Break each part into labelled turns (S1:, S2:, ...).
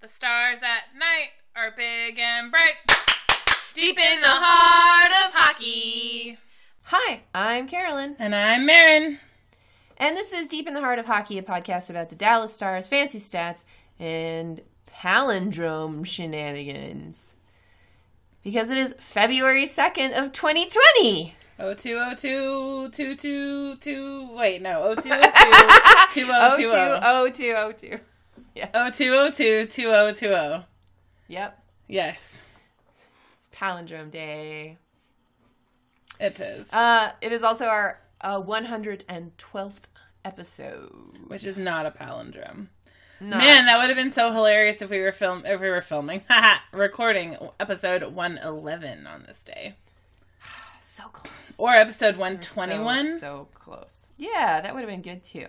S1: The stars at night are big and bright, deep in the heart of hockey.
S2: Hi, I'm Carolyn,
S1: And I'm Marin.
S2: and this is Deep in the Heart of Hockey, a podcast about the Dallas Stars, fancy stats, and palindrome shenanigans. Because it is February 2nd of 2020.
S1: Oh two oh two two two two. Wait, no. Oh two oh two two oh two oh
S2: 0202. Yeah.
S1: oh two oh two two oh two oh.
S2: Yep.
S1: Yes,
S2: Palindrome Day.
S1: it is.
S2: Uh, it is also our uh, 112th episode.
S1: Which is not a palindrome.
S2: No.
S1: Man, that would have been so hilarious if we were film if we were filming, recording episode one eleven on this day,
S2: so close.
S1: or episode
S2: So,
S1: one twenty one.
S2: So close. Yeah, that would have been good too.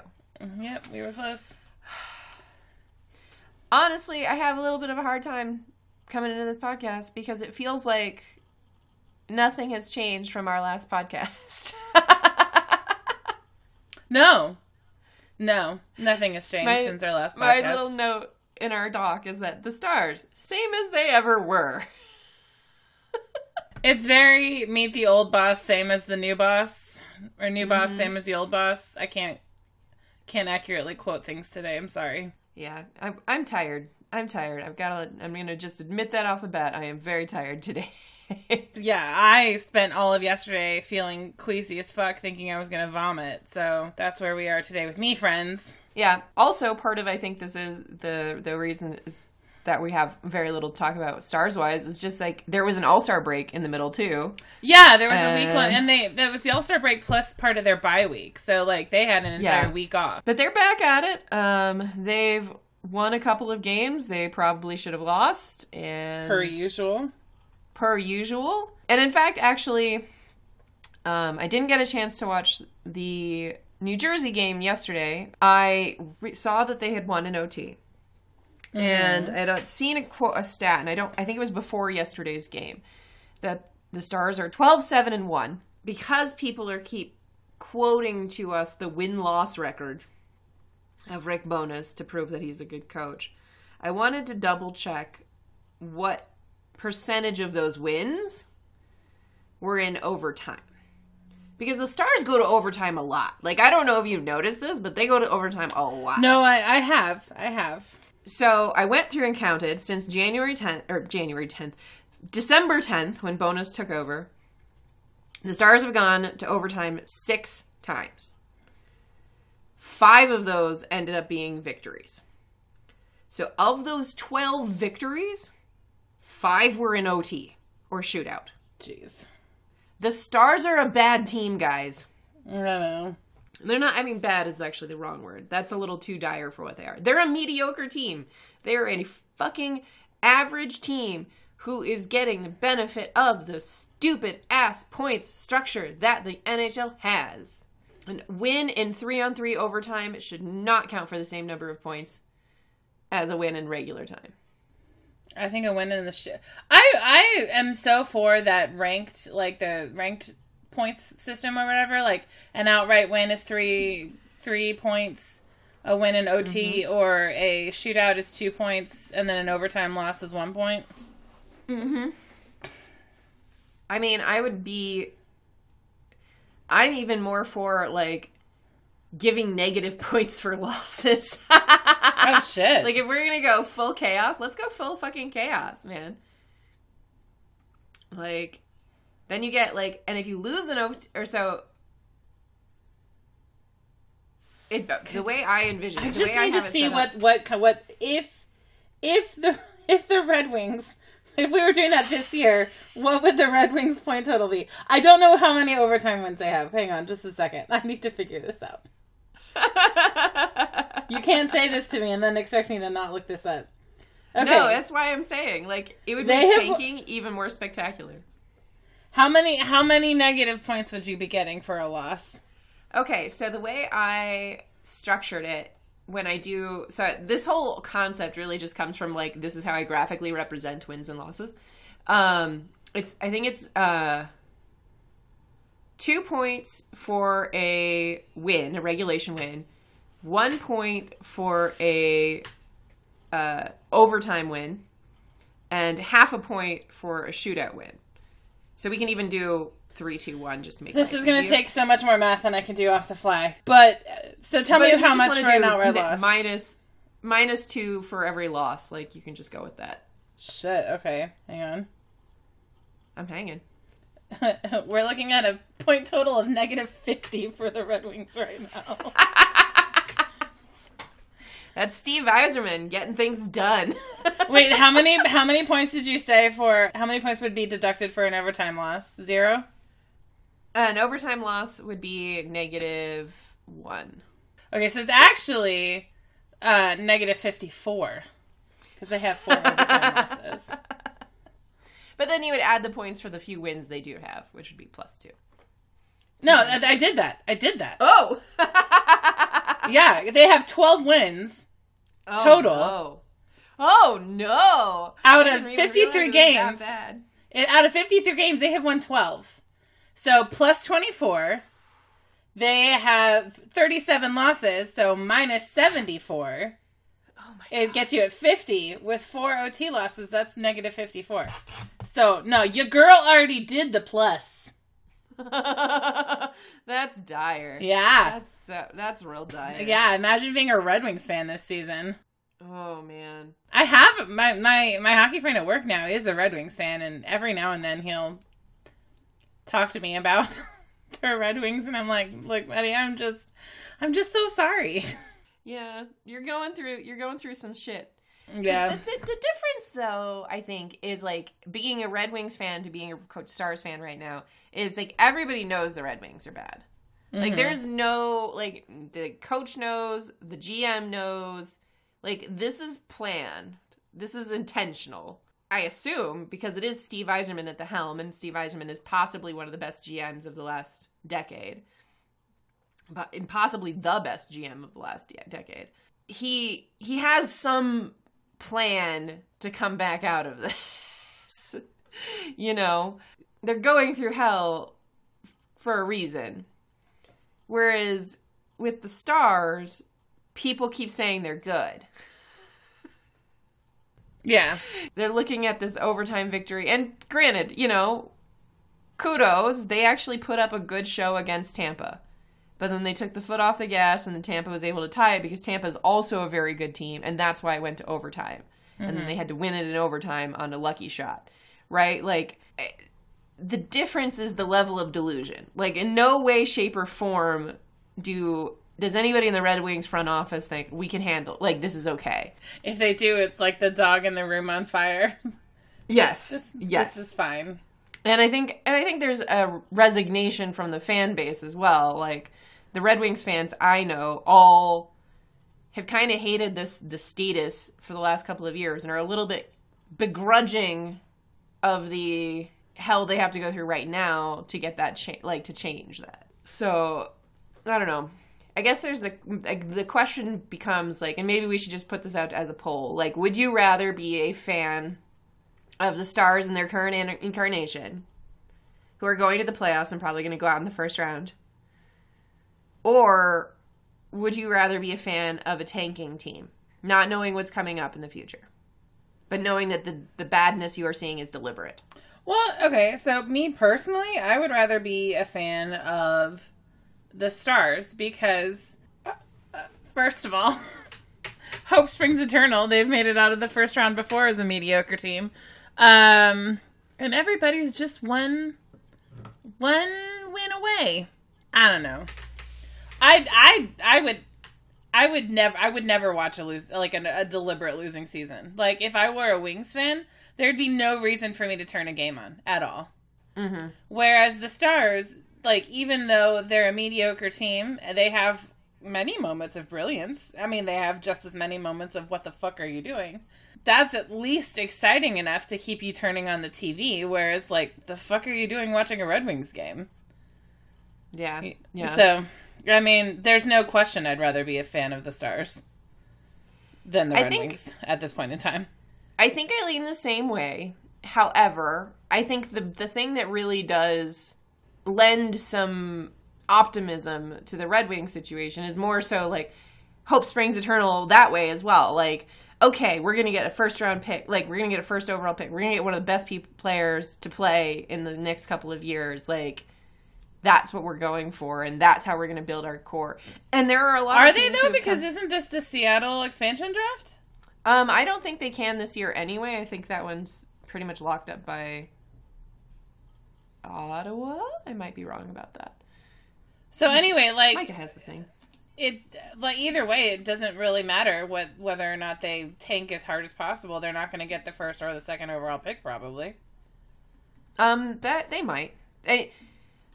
S1: Yep, we were close.
S2: Honestly, I have a little bit of a hard time coming into this podcast because it feels like nothing has changed from our last podcast.
S1: No, no, nothing has changed
S2: My-
S1: since our last
S2: My little note in our doc is that the stars, same as they ever were.
S1: It's very meet the old boss, same as the new boss, or new boss, mm-hmm. same as the old boss. I can't can't accurately quote things today. I'm sorry.
S2: Yeah, I'm, I'm tired. I'm tired. I've got to, I'm to just admit that off the bat. I am very tired today.
S1: Yeah, I spent all of yesterday feeling queasy as fuck, thinking I was gonna vomit. So that's where we are today with me, friends.
S2: yeah. Also, part of I think this is the the reason is that we have very little to talk about stars wise is just like there was an all star break in the middle too.
S1: Yeah, there was a week long,
S2: And-
S1: and they that was the All Star break plus part of their bye week. So like they had an entire
S2: Yeah.
S1: week off.
S2: But they're back at it. Um, they've won a couple of games they probably should have lost, and
S1: Per usual.
S2: per usual. And in fact, actually, um, I didn't get a chance to watch the New Jersey game yesterday. I re- saw that they had won an OT. And mm-hmm. I had uh, seen a quote, a stat, and I don't. I think it was before yesterday's game that the Stars are 12-7 and one because people are keep quoting to us the win loss record of Rick Bowness to prove that he's a good coach. I wanted to double check what percentage of those wins were in overtime. Because the Stars go to overtime a lot. Like, I don't know if you've noticed this, but they go to overtime a lot.
S1: No, I, I have. I have.
S2: So I went through and counted since January 10th, or January 10th, December 10th, when Bowness took over. The Stars have gone to overtime six times. Five of those ended up being victories. So of those 12 victories, five were in OT or shootout.
S1: Jeez.
S2: The Stars are a bad team, guys.
S1: I know.
S2: They're not, I mean, bad is actually the wrong word. That's a little too dire for what they are. They're a mediocre team. They are a fucking average team who is getting the benefit of the stupid ass points structure that the NHL has. And win in three on three overtime should not count for the same number of points as a win in regular time.
S1: I think a win in the shit. I I am so for that ranked like the ranked points system or whatever. Like an outright win is three three points, a win in OT or a shootout is two points, and then an overtime loss is one point. Mhm.
S2: I mean, I would be. I'm even more for like giving negative points for losses.
S1: Oh shit!
S2: like if we're gonna go full chaos, let's go full fucking chaos, man. Like, then you get like, and if you lose an OT or so. It, uh, the way I envision,
S1: I
S2: it, the
S1: just
S2: way I
S1: need to see what
S2: up-
S1: what what if if the if the Red Wings. If we were doing that this year, what would the Red Wings point total be? I don't know how many overtime wins they have. Hang on just a second. I need to figure this out. You can't say this to me and then expect me to not look this up. Okay.
S2: No, that's why I'm saying like it would
S1: They
S2: make
S1: have-
S2: tanking even more spectacular.
S1: How many how many negative points would you be getting for a loss?
S2: Okay, so the way I structured it when I do so this whole concept really just comes from like this is how I graphically represent wins and losses. Um it's I think it's uh 2 points for a win, a regulation win. 1 point for a uh, overtime win and half a point for a shootout win. So we can even do three, two, one. Just make
S1: This is going to take so much more math than I can do off the fly. But uh, so tell
S2: But
S1: me how much for an
S2: do
S1: outright loss.
S2: minus minus two for every loss. Like you can just go with that.
S1: Shit. Okay, hang on.
S2: I'm hanging.
S1: We're looking at a point total of negative fifty for the Red Wings right now.
S2: That's Steve Yzerman getting things done.
S1: Wait, how many how many points did you say for how many points would be deducted for an overtime loss? Zero.
S2: An overtime loss would be negative one.
S1: Okay, so it's actually uh, negative fifty four because they have four overtime losses.
S2: But then you would add the points for the few wins they do have, which would be plus two.
S1: No, I, I did that. I did that.
S2: Oh!
S1: Yeah, they have twelve wins
S2: Oh,
S1: Total.
S2: no. Oh no!
S1: out of fifty three
S2: realize it was
S1: games. It- out of 53 games, they have won 12. So plus 24. They have 37 losses, so minus 74.
S2: Oh my
S1: It gets you at 50. With four OT losses, that's negative 54. So, no, your girl already did the plus.
S2: that's dire.
S1: Yeah.
S2: That's that's real dire.
S1: Yeah, imagine being a Red Wings fan this season.
S2: Oh man.
S1: I have my my my hockey friend at work now is a Red Wings fan, and every now and then he'll talk to me about the Red Wings, and I'm like, look, buddy, I'm just I'm just so sorry.
S2: Yeah, you're going through you're going through some shit.
S1: Yeah,
S2: The, the, the difference, though, I think, is like being a Red Wings fan to being a Coach Stars fan right now is like everybody knows the Red Wings are bad. Like,
S1: Mhm.
S2: there's no like the coach knows, the GM knows. Like, this is planned. This is intentional. I assume because it is Steve Yzerman at the helm, and Steve Yzerman is possibly one of the best GMs of the last decade, but and possibly the best GM of the last de- decade. He he has some plan to come back out of this. you know, they're going through hell for a reason. Whereas with the stars, people keep saying they're good.
S1: yeah,
S2: They're looking at this overtime victory, and granted, you know, kudos, they actually put up a good show against Tampa. But then they took the foot off the gas, and then Tampa was able to tie it because Tampa is also a very good team, and that's why it went to overtime. And then they had to win it in overtime on a lucky shot, right? Like, eh, the difference is the level of delusion. Like, in no way, shape, or form do does anybody in the Red Wings front office think we can handle like this is okay.
S1: if they do, it's like the dog in the room on fire.
S2: Yes, yes.
S1: this is fine.
S2: And I think and I think there's a resignation from the fan base as well. Like the Red Wings fans I know all have kind of hated this the status for the last couple of years and are a little bit begrudging of the hell they have to go through right now to get that cha- like to change that. So I don't know. I guess there's the like, the question becomes like, and maybe we should just put this out as a poll. Like, would you rather be a fan of the Stars in their current in- incarnation, who are going to the playoffs and probably going to go out in the first round, or would you rather be a fan of a tanking team, not knowing what's coming up in the future, but knowing that the the badness you are seeing is deliberate?
S1: Well, okay, so me personally, I would rather be a fan of the Stars because, uh, uh, first of all, Hope Springs Eternal. They've made it out of the first round before as a mediocre team, um, and everybody's just one one win away. I don't know. I I I would. I would never. I would never watch a lose like a, a deliberate losing season. Like if I were a Wings fan, there'd be no reason for me to turn a game on at all.
S2: Mm-hmm.
S1: Whereas the Stars, like even though they're a mediocre team, they have many moments of brilliance. I mean, they have just as many moments of what the fuck are you doing? That's at least exciting enough to keep you turning on the TV. Whereas, like, the fuck are you doing watching a Red Wings game?
S2: Yeah, yeah.
S1: So, I mean, there's no question I'd rather be a fan of the Stars than the
S2: I
S1: Red
S2: think-
S1: Wings at this point in time.
S2: I think I lean the same way. However, I think the the thing that really does lend some optimism to the Red Wing situation is more so like hope springs eternal that way as well. Like okay, we're gonna get a first round pick, like we're gonna get a first overall pick, we're gonna get one of the best pe- players to play in the next couple of years, like. That's what we're going for, and that's how we're going to build our core. And there are a lot.
S1: Are
S2: of
S1: they though? Because
S2: come-
S1: isn't this the Seattle expansion draft?
S2: um, I don't think they can this year anyway. I think that one's pretty much locked up by Ottawa. I might be wrong about that.
S1: So anyway, like
S2: Micah has the thing.
S1: it, like either way, it doesn't really matter what whether or not they tank as hard as possible. They're not going to get the first or the second overall pick, probably.
S2: Um, that they might. I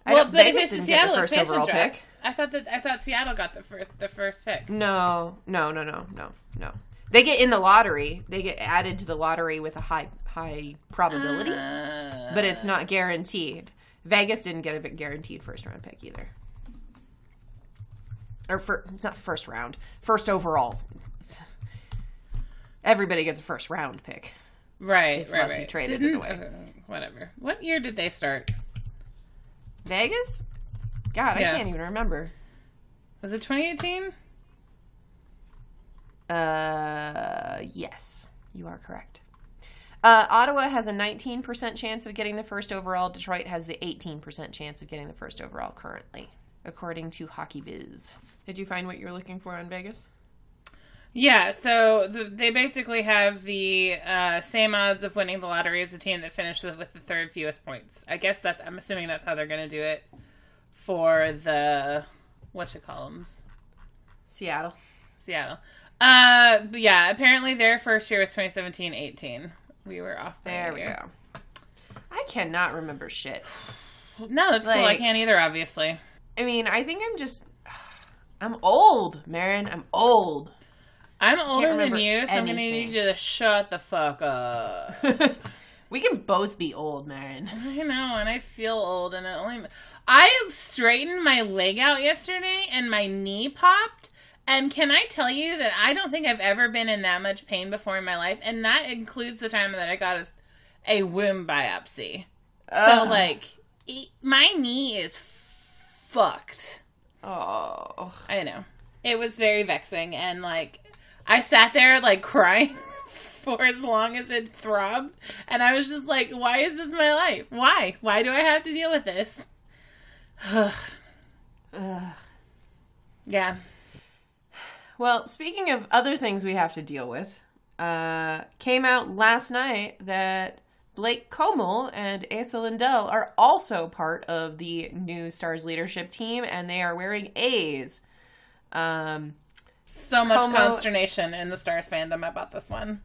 S1: Well, but if it's the Seattle
S2: the first
S1: expansion
S2: overall
S1: draft,
S2: pick.
S1: I thought that I thought Seattle got the first the first pick.
S2: No, no, no, no, no, no. They get in the lottery. They get added to the lottery with a high high probability,
S1: Uh,
S2: but it's not guaranteed. Vegas didn't get a guaranteed first round pick either. Or for not first round, first overall. Everybody gets a first round pick.
S1: right, right,
S2: unless you
S1: right.
S2: traded it
S1: Didn't-
S2: away.
S1: okay, whatever. What year did they start?
S2: Vegas? God,
S1: Yeah.
S2: I can't even remember.
S1: Was it 2018?
S2: Uh, yes, you are correct. Uh, Ottawa has a 19% chance of getting the first overall. Detroit has the 18% chance of getting the first overall currently, according to HockeyViz. Did you find what you were looking for on Vegas?
S1: Yeah, so the, they basically have the uh, same odds of winning the lottery as the team that finished with the third fewest points. I guess that's. I'm assuming that's how they're going to do it for the what you call them,
S2: Seattle.
S1: Seattle. Uh, but yeah. Apparently, their first year was 2017-18. We were off by
S2: There we
S1: year.
S2: go. I cannot remember shit.
S1: No, that's cool. I can't either. Obviously.
S2: I mean, I think I'm just. I'm old, Marin. I'm old.
S1: I'm older than you, so I'm going to need you to shut the fuck up.
S2: we can both be old, Marin.
S1: I know, and I feel old, and it only. I straightened my leg out yesterday, and my knee popped. And can I tell you that I don't think I've ever been in that much pain before in my life, and that includes the time that I got a, a womb biopsy. So like, e- my knee is fucked.
S2: oh.
S1: I know. It was very vexing, and like, I sat there like crying for as long as it throbbed, and I was just like, "Why is this my life? Why? Why do I have to deal with this?"
S2: Ugh. Ugh.
S1: Yeah.
S2: Well, speaking of other things we have to deal with, uh, came out last night that Blake Comeau and Esa Lindell are also part of the new Stars leadership team, and they are wearing A's. Um,
S1: So much
S2: Como-
S1: consternation in the Stars fandom about this one.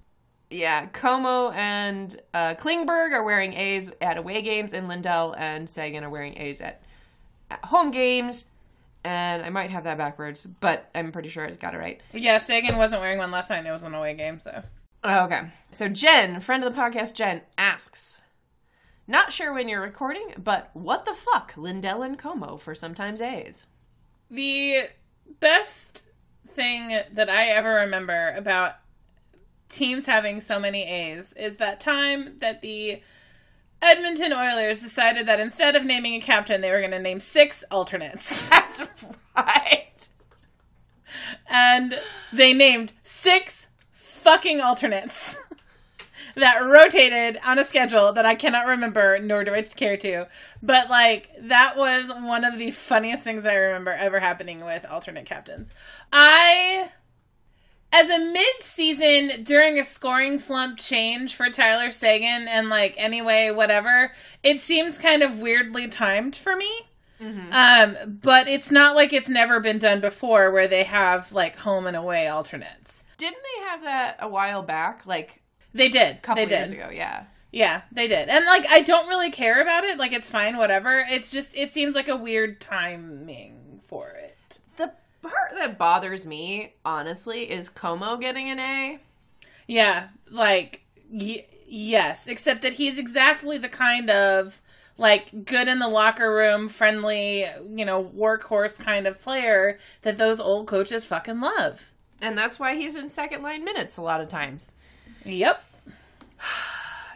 S2: yeah, Comeau and uh, Klingberg are wearing A's at away games, and Lindell and Seguin are wearing A's at, at home games. And I might have that backwards, but I'm pretty sure I got it right.
S1: Yeah, Seguin wasn't wearing one last night. It was an away game, so
S2: Oh, okay. So Jen, friend of the podcast, Jen asks, not sure when you're recording, but what the fuck, Lindell and Comeau for sometimes A's?
S1: the best thing that I ever remember about teams having so many A's is that time that the Edmonton Oilers decided that instead of naming a captain, they were going to name six alternates.
S2: That's right.
S1: and they named six fucking alternates that rotated on a schedule that I cannot remember, nor do I care to. But like that was one of the funniest things that I remember ever happening with alternate captains. I as a mid-season during a scoring slump change for Tyler Seguin and like anyway whatever, it seems kind of weirdly timed for me. Um, but it's not like it's never been done before where they have like home and away alternates.
S2: Didn't they have that a while back? Like
S1: They did.
S2: a couple
S1: they
S2: years
S1: did.
S2: ago, yeah.
S1: Yeah, they did. And like I don't really care about it. Like it's fine, whatever. It's just it seems like a weird timing for it.
S2: The part that bothers me, honestly, is Comeau getting an A.
S1: Yeah, like y- yes, except that he's exactly the kind of like good in the locker room, friendly, you know, workhorse kind of player that those old coaches fucking love.
S2: And that's why he's in second line minutes a lot of times.
S1: Yep.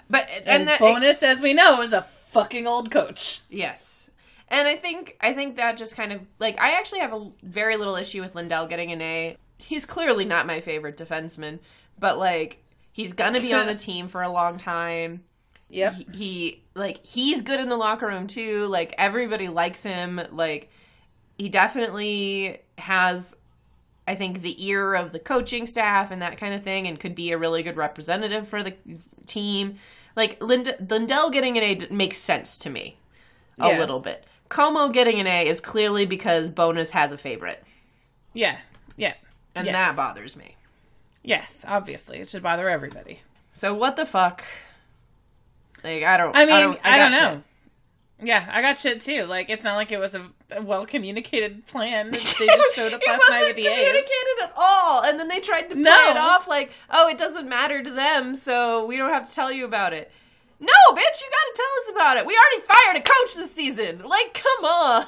S2: But
S1: And,
S2: and that,
S1: Bowness, as we know, is a fucking old coach.
S2: Yes. And I think I think that just kind of like I actually have a very little issue with Lindell getting an A. He's clearly not my favorite defenseman, but like he's gonna be on the team for a long time.
S1: Yep.
S2: He, he like he's good in the locker room too. Like everybody likes him. Like he definitely has I think the ear of the coaching staff and that kind of thing, and could be a really good representative for the team. Like Lind- Lindell getting an A makes sense to me a
S1: Yeah.
S2: little bit. Comeau getting an A is clearly because Bowness has a favorite,
S1: Yeah. Yeah.
S2: and
S1: Yes.
S2: that bothers me.
S1: Yes, obviously. It should bother everybody.
S2: So what the fuck? Like I don't.
S1: I mean, I don't,
S2: got
S1: know.
S2: shit.
S1: Yeah, I got shit too. Like, it's not like it was a, a well communicated plan. They just showed up last night with the A's.
S2: communicated at all, and then they tried to play
S1: No.
S2: it off like, "Oh, it doesn't matter to them, so we don't have to tell you about it." No, bitch, you got to tell us about it. We already fired a coach this season. Like, come on.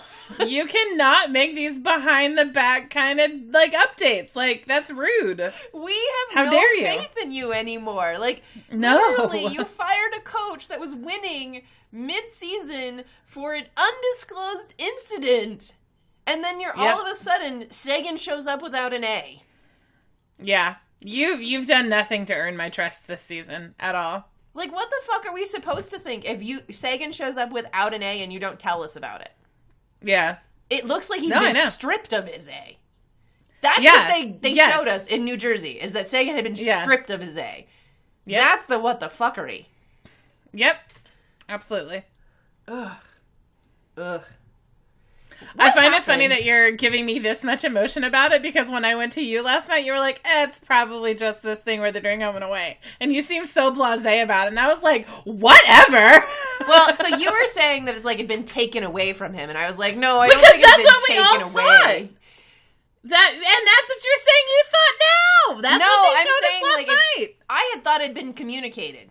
S1: You cannot make these behind the back kind of like updates. Like, that's rude.
S2: We have
S1: How
S2: no
S1: dare you.
S2: faith in you anymore. Like,
S1: No.
S2: literally, you fired a coach that was winning mid-season for an undisclosed incident, and then you're
S1: Yep.
S2: all of a sudden Seguin shows up without an A.
S1: Yeah. you've you've done nothing to earn my trust this season at all.
S2: Like, what the fuck are we supposed to think if you Seguin shows up without an A and you don't tell us about it?
S1: Yeah.
S2: It looks like he's
S1: No,
S2: been stripped of his A. That's
S1: Yeah,
S2: what they they
S1: yes.
S2: showed us in New Jersey is that Seguin had been
S1: Yeah.
S2: stripped of his A.
S1: Yep.
S2: That's the what the fuckery.
S1: Yep. Absolutely.
S2: Ugh. Ugh.
S1: I
S2: What
S1: find it funny that you're giving me this much emotion about it because when I went to you last night, you were like, eh, "It's probably just this thing where they're doing home and away," and you seemed so blasé about it. And I was like, "Whatever."
S2: Well, so you were saying that it's like it'd been taken away from him, and I was like, no, I
S1: Because
S2: don't think it's
S1: that's
S2: been
S1: what we
S2: taken
S1: all
S2: away.
S1: that and that's what you're saying. You thought now. That's
S2: No,
S1: what they
S2: I'm saying,
S1: last
S2: like, it- I had thought it'd been communicated.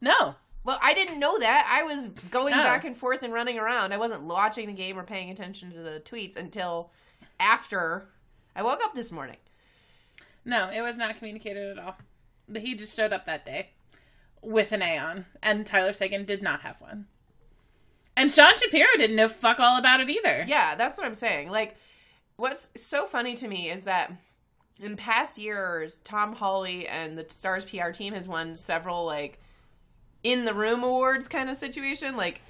S1: No.
S2: Well, I didn't know that. I was going
S1: Oh.
S2: back and forth and running around. I wasn't watching the game or paying attention to the tweets until after I woke up this morning.
S1: No, it was not communicated at all. But he just showed up that day with an A on, and Tyler Seguin did not have one. And Sean Shapiro didn't know fuck all about it either.
S2: Yeah, that's what I'm saying. Like, what's so funny to me is that in past years, Tom Holy and the Stars PR team has won several like in the room awards kind of situation. Like,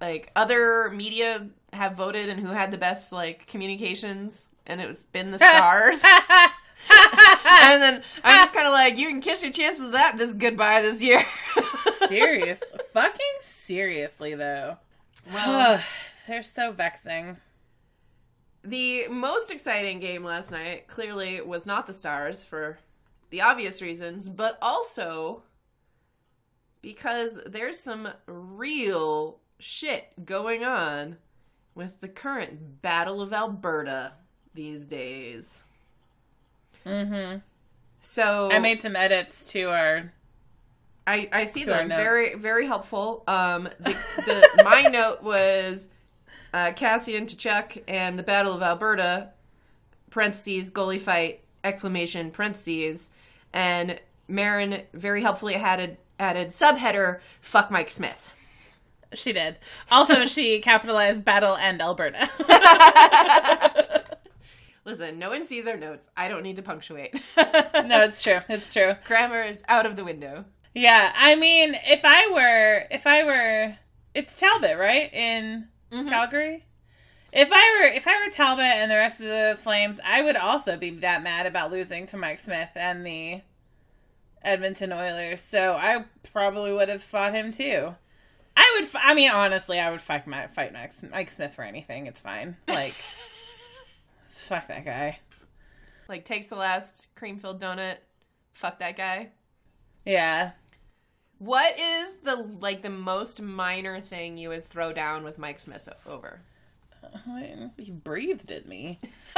S2: like other media have voted and who had the best like communications, and it was been the Stars. and then I'm just kind of like, you can kiss your chances of that this goodbye this year.
S1: Serious, fucking seriously though.
S2: well,
S1: They're so vexing.
S2: the most exciting game last night clearly was not the Stars for the obvious reasons, but also because there's some real shit going on with the current Battle of Alberta these days.
S1: Mm-hmm.
S2: So
S1: I made some edits to our.
S2: I, I see them very very helpful. Um, the, the my note was uh, Kassian to Chuck and the Battle of Alberta parentheses goalie fight exclamation parentheses and Marin very helpfully added added subheader fuck Mike Smith.
S1: She did. Also, she capitalized battle and Alberta.
S2: Listen, no one sees our notes. I don't need to punctuate.
S1: no, it's true. It's true.
S2: Grammar is out of the window.
S1: Yeah, I mean, if I were, if I were, it's Talbot, right in mm-hmm. Calgary. If I were, if I were Talbot and the rest of the Flames, I would also be that mad about losing to Mike Smith and the Edmonton Oilers. So I probably would have fought him too. I would. f- I mean, honestly, I would fight Mike, fight Mike, Mike Smith for anything. It's fine. Like, fuck that guy.
S2: Like takes the last cream filled donut. Fuck that guy.
S1: Yeah.
S2: What is the like the most minor thing you would throw down with Mike Smith over?
S1: Oh, he breathed at me.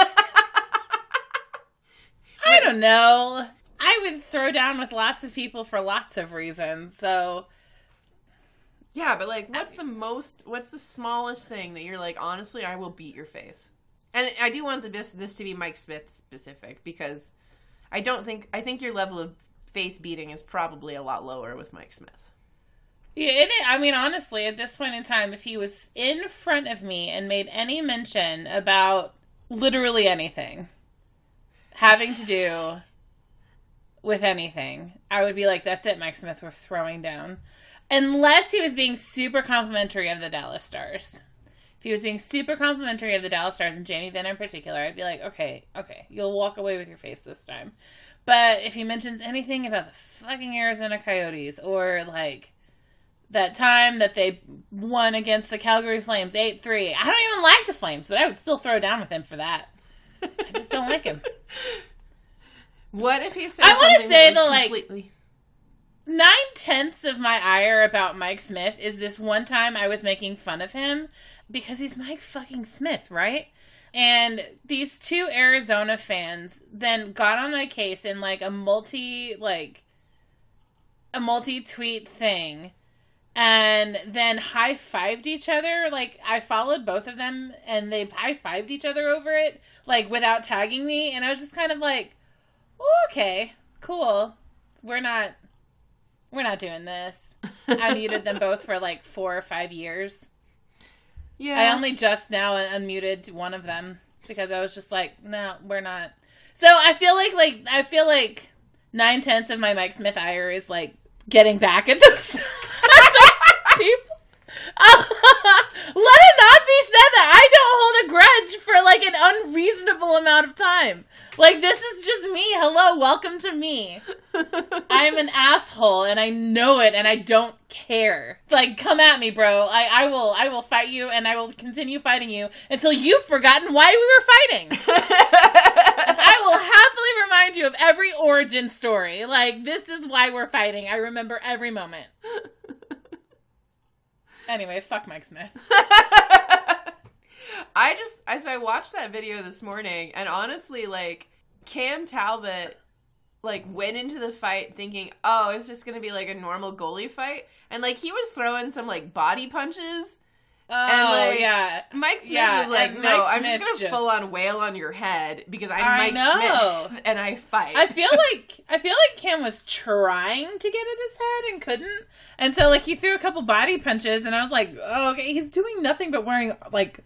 S1: I don't know. I would throw down with lots of people for lots of reasons. So
S2: Yeah, but like, what's the most? What's the smallest thing that you're like? Honestly, I will beat your face. And I do want the, this this to be Mike Smith specific because I don't think I think your level of face beating is probably a lot lower with Mike Smith.
S1: yeah, it, I mean, honestly, at this point in time, if he was in front of me and made any mention about literally anything having to do with anything, I would be like, "That's it, Mike Smith. We're throwing down." Unless he was being super complimentary of the Dallas Stars. If he was being super complimentary of the Dallas Stars and Jamie Benn in particular, I'd be like, okay, okay, you'll walk away with your face this time. But if he mentions anything about the fucking Arizona Coyotes or like that time that they won against the Calgary Flames 8 3, I don't even like the Flames, but I would still throw down with him for that. I just don't like him.
S2: What if he said?
S1: I wanna
S2: something
S1: say the, like-
S2: completely-
S1: nine tenths of my ire about Mike Smith is this one time I was making fun of him because he's Mike fucking Smith, right? And these two Arizona fans then got on my case in like a multi like a multi tweet thing and then high fived each other. Like I followed both of them and they high fived each other over it, like without tagging me, and I was just kind of like, okay, cool. We're not we're not doing this. I muted them both for like four or five years.
S2: yeah.
S1: I only just now unmuted one of them because I was just like, no, we're not. So I feel like like I feel like nine tenths of my Mike Smith ire is like getting back at those people. Let it not be said that I don't hold a grudge for like an unreasonable amount of time. Like this is just me. Hello, welcome to me. I'm an asshole and I know it and I don't care. Like come at me, bro. I, I will I will fight you and I will continue fighting you until you've forgotten why we were fighting. I will happily remind you of every origin story. Like this is why we're fighting. I remember every moment. Anyway, fuck Mike Smith.
S2: I just I so I watched that video this morning and honestly like Cam Talbot like went into the fight thinking, "Oh, it's just going to be like a normal goalie fight." And like he was throwing some like body punches.
S1: Oh
S2: like,
S1: yeah.
S2: Mike Smith
S1: Yeah,
S2: was like, "No, I'm just going to
S1: just-
S2: full on wail on your head because I'm
S1: I
S2: Mike
S1: know.
S2: Smith and I fight."
S1: I feel like I feel like Cam was trying to get at his head and couldn't, and so like he threw a couple body punches, and I was like, oh, okay, he's doing nothing but wearing like,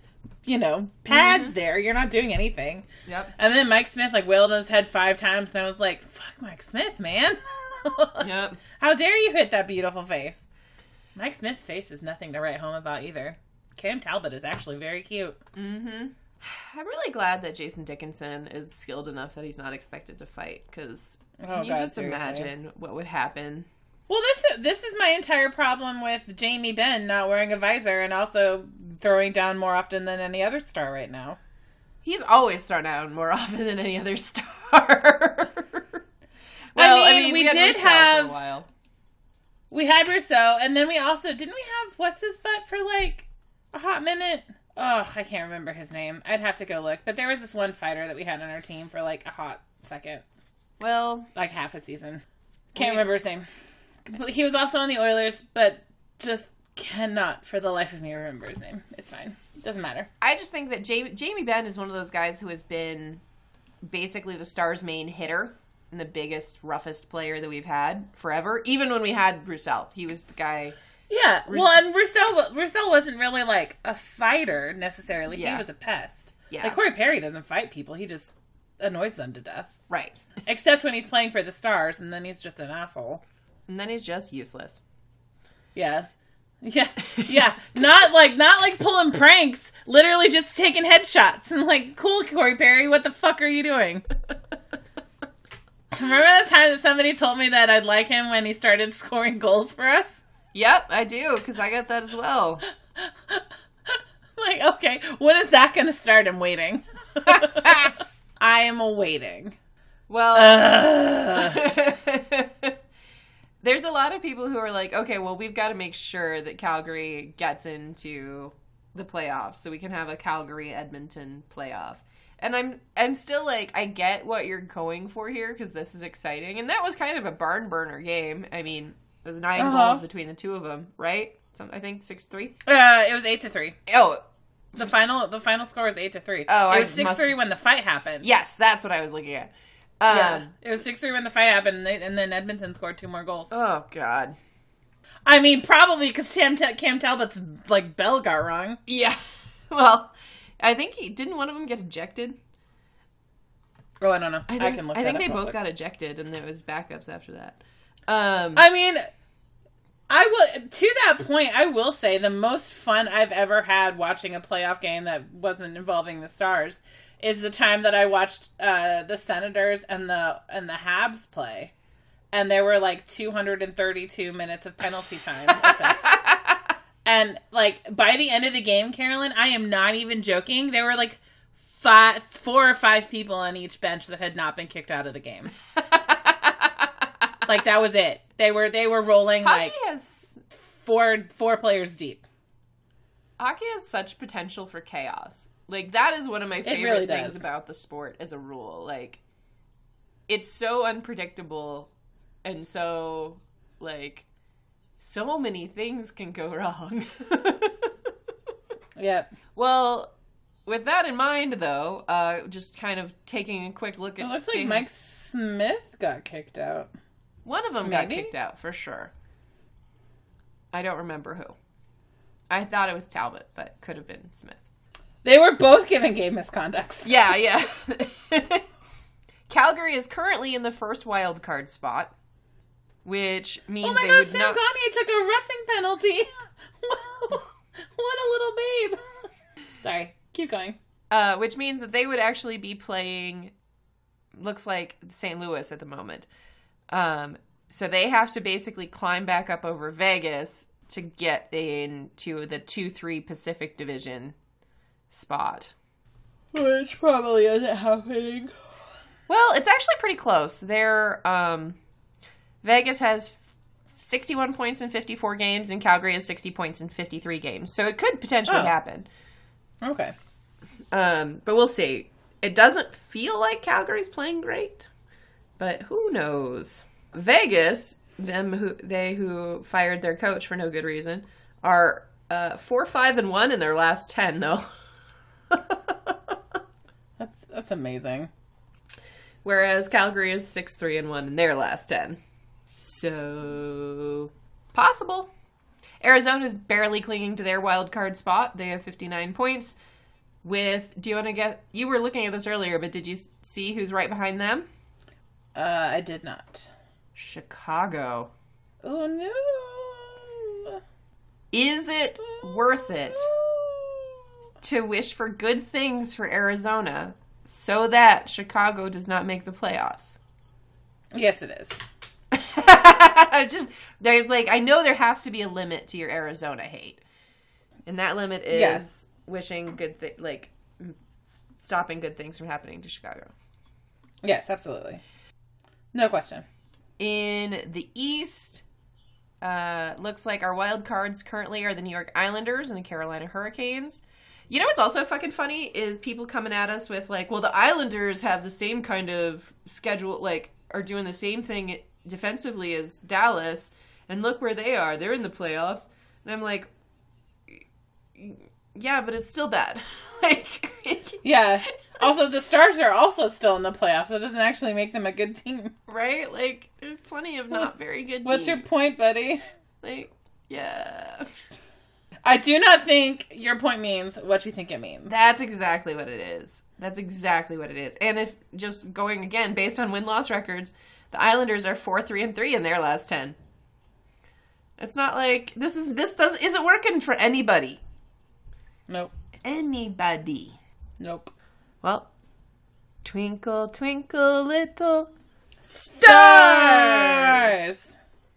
S1: you know, pads.
S2: Mm-hmm.
S1: There, you're not doing anything.
S2: yep.
S1: And then Mike Smith like wailed on his head five times, and I was like, fuck Mike Smith, man.
S2: Yep.
S1: How dare you hit that beautiful face? Mike Smith's face is nothing to write home about either. Cam Talbot is actually very cute.
S2: Mm-hmm. I'm really glad that Jason Dickinson is skilled enough that he's not expected to fight because
S1: Oh,
S2: can you
S1: God,
S2: just
S1: seriously.
S2: imagine what would happen?
S1: Well, this this is my entire problem with Jamie Benn not wearing a visor and also throwing down more often than any other star right now.
S2: He's always thrown down more often than any other star. well, I
S1: mean, we
S2: had
S1: did
S2: Roussel
S1: have-
S2: while.
S1: We had Roussel, and then we also didn't we have what's his butt for like a hot minute. Oh, I can't remember his name. I'd have to go look. But there was this one fighter that we had on our team for like a hot second,
S2: Well,
S1: like half a season. Can't
S2: We-
S1: remember his name. He was also on the Oilers, but just cannot for the life of me remember his name. It's fine. It doesn't matter.
S2: I just think that Jamie, Jamie Benn is one of those guys who has been basically the Stars' main hitter and the biggest, roughest player that we've had forever. Even when we had Roussel, he was the guy.
S1: Yeah, well, and Roussel, Roussel wasn't really like a fighter necessarily.
S2: Yeah.
S1: He was a pest.
S2: Yeah.
S1: Like Corey Perry doesn't fight people; he just annoys them to death.
S2: Right.
S1: Except when he's playing for the Stars, and then he's just an asshole.
S2: And then he's just useless.
S1: Yeah, yeah, yeah. not like not like pulling pranks. Literally just taking headshots and like, cool, Corey Perry, what the fuck are you doing? Remember that time that somebody told me that I'd like him when he started scoring goals for us?
S2: Yep, I do, because I got that as well.
S1: like, okay, when is that going to start? I'm waiting. I am waiting.
S2: Well. There's a lot of people who are like, okay, well, we've got to make sure that Calgary gets into the playoffs so we can have a Calgary Edmonton playoff. And I'm I'm still like I get what you're going for here because this is exciting, and that was kind of a barn burner game. I mean, it was 9
S1: Uh-huh.
S2: goals between the two of them, right? Some I think six three.
S1: Uh, it was eight to three.
S2: Oh,
S1: The final, the final score was eight to three.
S2: Oh,
S1: it
S2: I
S1: was six three when the fight happened.
S2: yes, that's what I was looking at. Um,
S1: yeah, it was six three when the fight happened, and, they, and then Edmonton scored two more goals.
S2: Oh God.
S1: I mean, probably because Cam, Cam Talbot's like bell got wrong.
S2: Yeah. Well, I think he didn't one of them get ejected.
S1: Oh, I don't know. I,
S2: think,
S1: can look.
S2: I
S1: that
S2: think they both got ejected, and there was backups after that. Um,
S1: I mean, I will. To that point, I will say the most fun I've ever had watching a playoff game that wasn't involving the Stars is the time that I watched uh, the Senators and the and the Habs play, and there were like 232 minutes of penalty time. And like by the end of the game, Carolyn, I am not even joking. There were like five, four or five people on each bench that had not been kicked out of the game. Like that was it. They were they were rolling
S2: hockey
S1: like
S2: has
S1: four four players deep.
S2: hockey has such potential for chaos. Like that is one of my favorite
S1: really
S2: things about the sport as a rule. Like it's so unpredictable and so like so many things can go wrong.
S1: Yep.
S2: well, with that in mind though, uh just kind of taking a quick look
S1: It
S2: at
S1: looks like Mike Smith got kicked out.
S2: one of them got kicked out for sure. I don't remember who. I thought it was Talbot, but could have been Smith.
S1: They were both given game misconducts.
S2: Yeah, yeah. Calgary is currently in the first wild card spot, which means
S1: Oh my god, Sam
S2: not.
S1: Gagner took a roughing penalty. Wow. what a little babe. Sorry, keep going.
S2: Uh, which means that they would actually be playing. Looks like St. Louis at the moment. Um, so they have to basically climb back up over Vegas to get into the two three Pacific Division spot.
S1: Which probably isn't happening.
S2: Well, it's actually pretty close. They're um, Vegas has 61 points in 54 games, and Calgary has 60 points in 53 games. So it could potentially
S1: Oh.
S2: happen.
S1: Okay.
S2: Um, but we'll see. It doesn't feel like Calgary's playing great, but who knows? Vegas, them who they who fired their coach for no good reason, are uh, four, five, and one in their last ten, though.
S1: That's that's amazing.
S2: whereas Calgary is six three and one in their last ten. So possible. Arizona is barely clinging to their wild card spot. They have fifty nine points. With do you want to get? You were looking at this earlier, but did you see who's right behind them?
S1: Uh, I did not.
S2: Chicago.
S1: Oh no.
S2: Is it worth it to wish for good things for Arizona so that Chicago does not make the playoffs?
S1: Yes, it is.
S2: just there's like I know there has to be a limit to your Arizona hate, and that limit is
S1: Yes.
S2: wishing good thi- like stopping good things from happening to Chicago.
S1: Yes, absolutely. No question.
S2: In the East, uh, looks like our wild cards currently are the New York Islanders and the Carolina Hurricanes. You know what's also fucking funny is people coming at us with like, well, the Islanders have the same kind of schedule, like are doing the same thing defensively as Dallas, and look where they are. They're in the playoffs, and I'm like, yeah, but it's still bad. like,
S1: Yeah. Also, the Stars are also still in the playoffs. That doesn't actually make them a good team.
S2: right? Like, there's plenty of not very good.
S1: What's your point, buddy?
S2: like? Yeah.
S1: I do not think your point means what you think it means.
S2: That's exactly what it is. That's exactly what it is. And if just going again based on win loss records, the Islanders are four three and three in their last ten. It's not like this is this does isn't working for anybody.
S1: Nope.
S2: Anybody.
S1: Nope.
S2: Well, twinkle twinkle little
S1: Stars!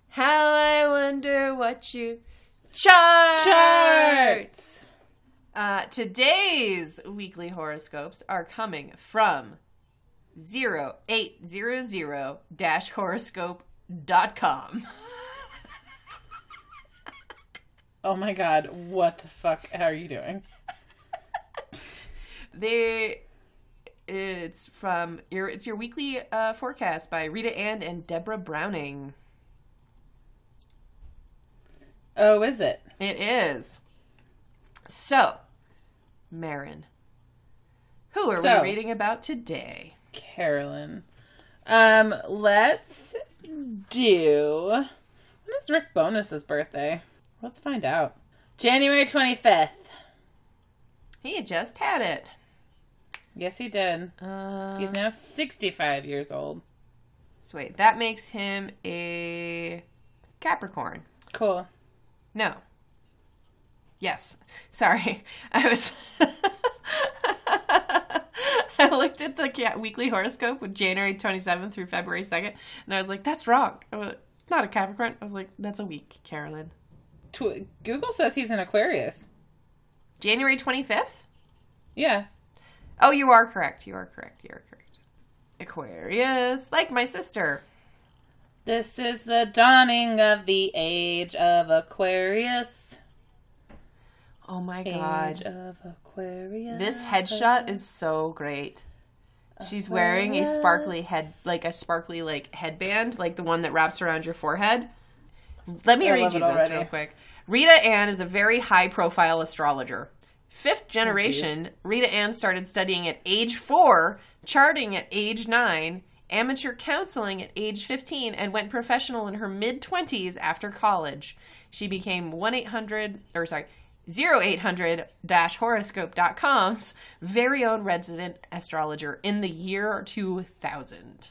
S2: how I wonder what you charts.
S1: Charts!
S2: Uh, today's weekly horoscopes are coming from 0800-horoscope.com.
S1: Oh my god, what the fuck are you doing?
S2: they it's from your it's your weekly uh, forecast by Rita Ann and Deborah Browning.
S1: Oh, is it?
S2: It is. So, Marin, who are
S1: So-
S2: we reading about today?
S1: Carolyn. Um, let's do. When is Rick Bowness's birthday? Let's find out. January 25th.
S2: He just had it.
S1: Yes, he did.
S2: Uh,
S1: He's now 65 years old.
S2: so wait, that makes him a Capricorn.
S1: Cool.
S2: No. Yes. Sorry. I was. I looked at the weekly horoscope with January 27th through February 2nd, and I was like, that's wrong. I was like, Not a Capricorn. I was like, that's a week, Carolyn.
S1: Tw- Google says he's an Aquarius.
S2: January 25th?
S1: Yeah.
S2: Oh, you are correct. You are correct. You are correct. Aquarius, like my sister.
S1: This is the dawning of the age of Aquarius.
S2: Oh my
S1: Age
S2: god.
S1: of Aquarius.
S2: This headshot is so great. She's wearing a sparkly head, like a sparkly like headband, like the one that wraps around your forehead. Let me
S1: I
S2: read you this
S1: already.
S2: real quick. Rita Ann is a very high profile astrologer. Fifth oh, generation, Rita Ann started studying at age four, charting at age nine, amateur counseling at age 15, and went professional in her mid 20s after college. She became 1 800, or sorry, 0800 horoscope.com's very own resident astrologer in the year 2000.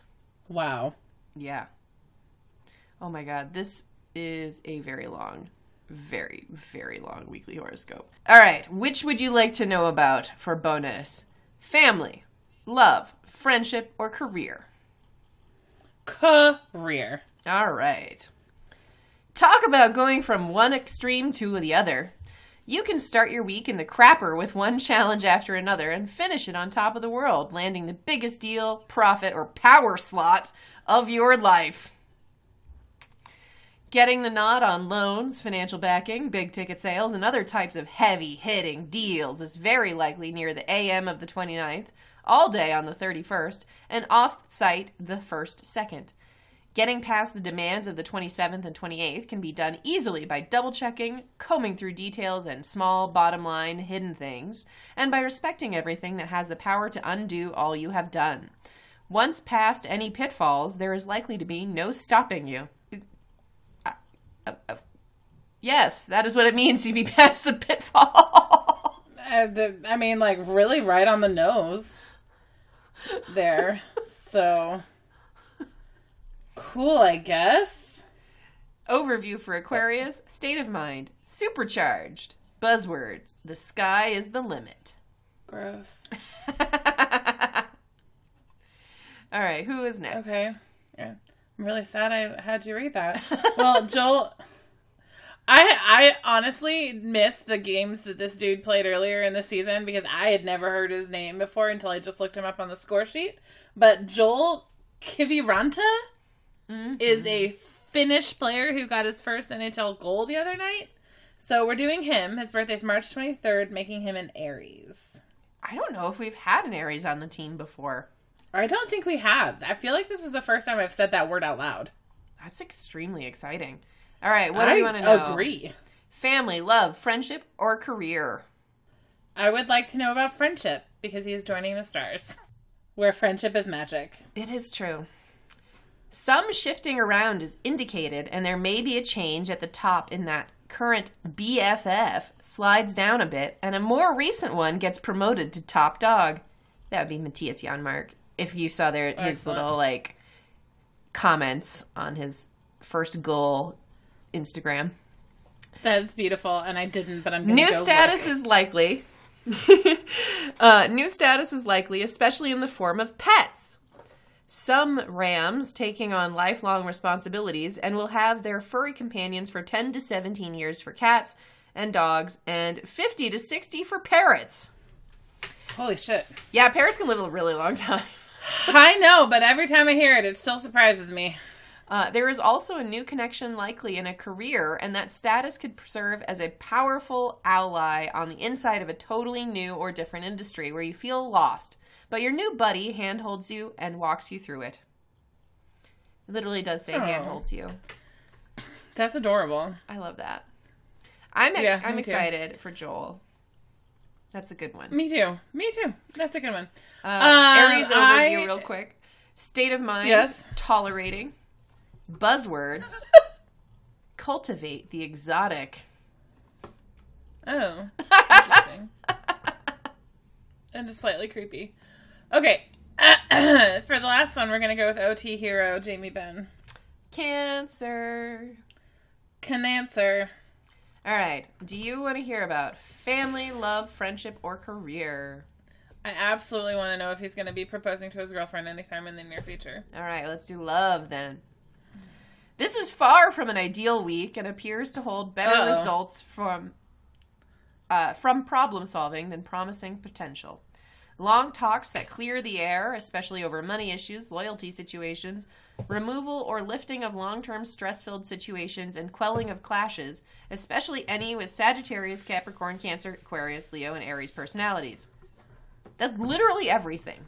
S1: Wow.
S2: Yeah. Oh my god, this is a very long, very, very long weekly horoscope. All right, which would you like to know about for bonus? Family, love, friendship, or career?
S1: Career.
S2: All right. Talk about going from one extreme to the other. You can start your week in the crapper with one challenge after another and finish it on top of the world, landing the biggest deal, profit, or power slot of your life. Getting the nod on loans, financial backing, big ticket sales, and other types of heavy hitting deals is very likely near the AM of the 29th, all day on the 31st, and off site the 1st, 2nd. Getting past the demands of the 27th and 28th can be done easily by double checking, combing through details and small, bottom line, hidden things, and by respecting everything that has the power to undo all you have done. Once past any pitfalls, there is likely to be no stopping you. Yes, that is what it means to be past the pitfall.
S1: Uh, I mean, like, really right on the nose there. so. Cool, I guess.
S2: Overview for Aquarius State of mind Supercharged. Buzzwords The sky is the limit.
S1: Gross.
S2: All right, who is next?
S1: Okay. Yeah. I'm really sad I had you read that. well, Joel, I I honestly missed the games that this dude played earlier in the season because I had never heard his name before until I just looked him up on the score sheet. But Joel Kiviranta
S2: Mhm.
S1: is a Finnish player who got his first NHL goal the other night. So we're doing him. His birthday's March 23rd, making him an Aries.
S2: I don't know if we've had an Aries on the team before.
S1: I don't think we have. I feel like this is the first time I've said that word out loud.
S2: That's extremely exciting. All right, what do
S1: I
S2: you want to know?
S1: agree.
S2: Family, love, friendship, or career?
S1: I would like to know about friendship because he is joining the stars, where friendship is magic.
S2: It is true. Some shifting around is indicated, and there may be a change at the top in that current BFF slides down a bit, and a more recent one gets promoted to top dog. That would be Mattias Janmark. If you saw their his
S1: Excellent.
S2: little like comments on his first goal Instagram.
S1: That's beautiful, and I didn't, but I'm
S2: New status
S1: look.
S2: is likely. uh, new status is likely, especially in the form of pets. Some rams taking on lifelong responsibilities and will have their furry companions for 10 to 17 years for cats and dogs, and 50 to 60 for parrots.
S1: Holy shit!
S2: Yeah, parrots can live a really long time.
S1: I know, but every time I hear it, it still surprises me.
S2: Uh, there is also a new connection likely in a career, and that status could serve as a powerful ally on the inside of a totally new or different industry where you feel lost, but your new buddy handholds you and walks you through it. It literally does say
S1: Oh.
S2: handholds you.
S1: That's adorable.
S2: I love that. I'm
S1: Yeah,
S2: I'm
S1: me too.
S2: excited for Joel. That's a good one.
S1: Me too. Me too. That's a good one.
S2: Uh,
S1: Um,
S2: Aries overview,
S1: I-
S2: real quick. State of mind.
S1: Yes.
S2: Tolerating. Buzzwords. Cultivate the exotic.
S1: Oh, interesting. and just slightly creepy. Okay. For the last one, we're gonna go with OT hero Jamie Benn.
S2: Cancer.
S1: Can answer.
S2: All right. Do you want to hear about family, love, friendship, or career?
S1: I absolutely want to know if he's gonna be proposing to his girlfriend anytime in the near future.
S2: All right, let's do love then. This is far from an ideal week and appears to hold better
S1: Uh-oh.
S2: results from uh, from problem solving than promising potential. Long talks that clear the air, especially over money issues, loyalty situations, removal or lifting of long term stress filled situations, and quelling of clashes, especially any with Sagittarius, Capricorn, Cancer, Aquarius, Leo, and Aries personalities. That's literally everything.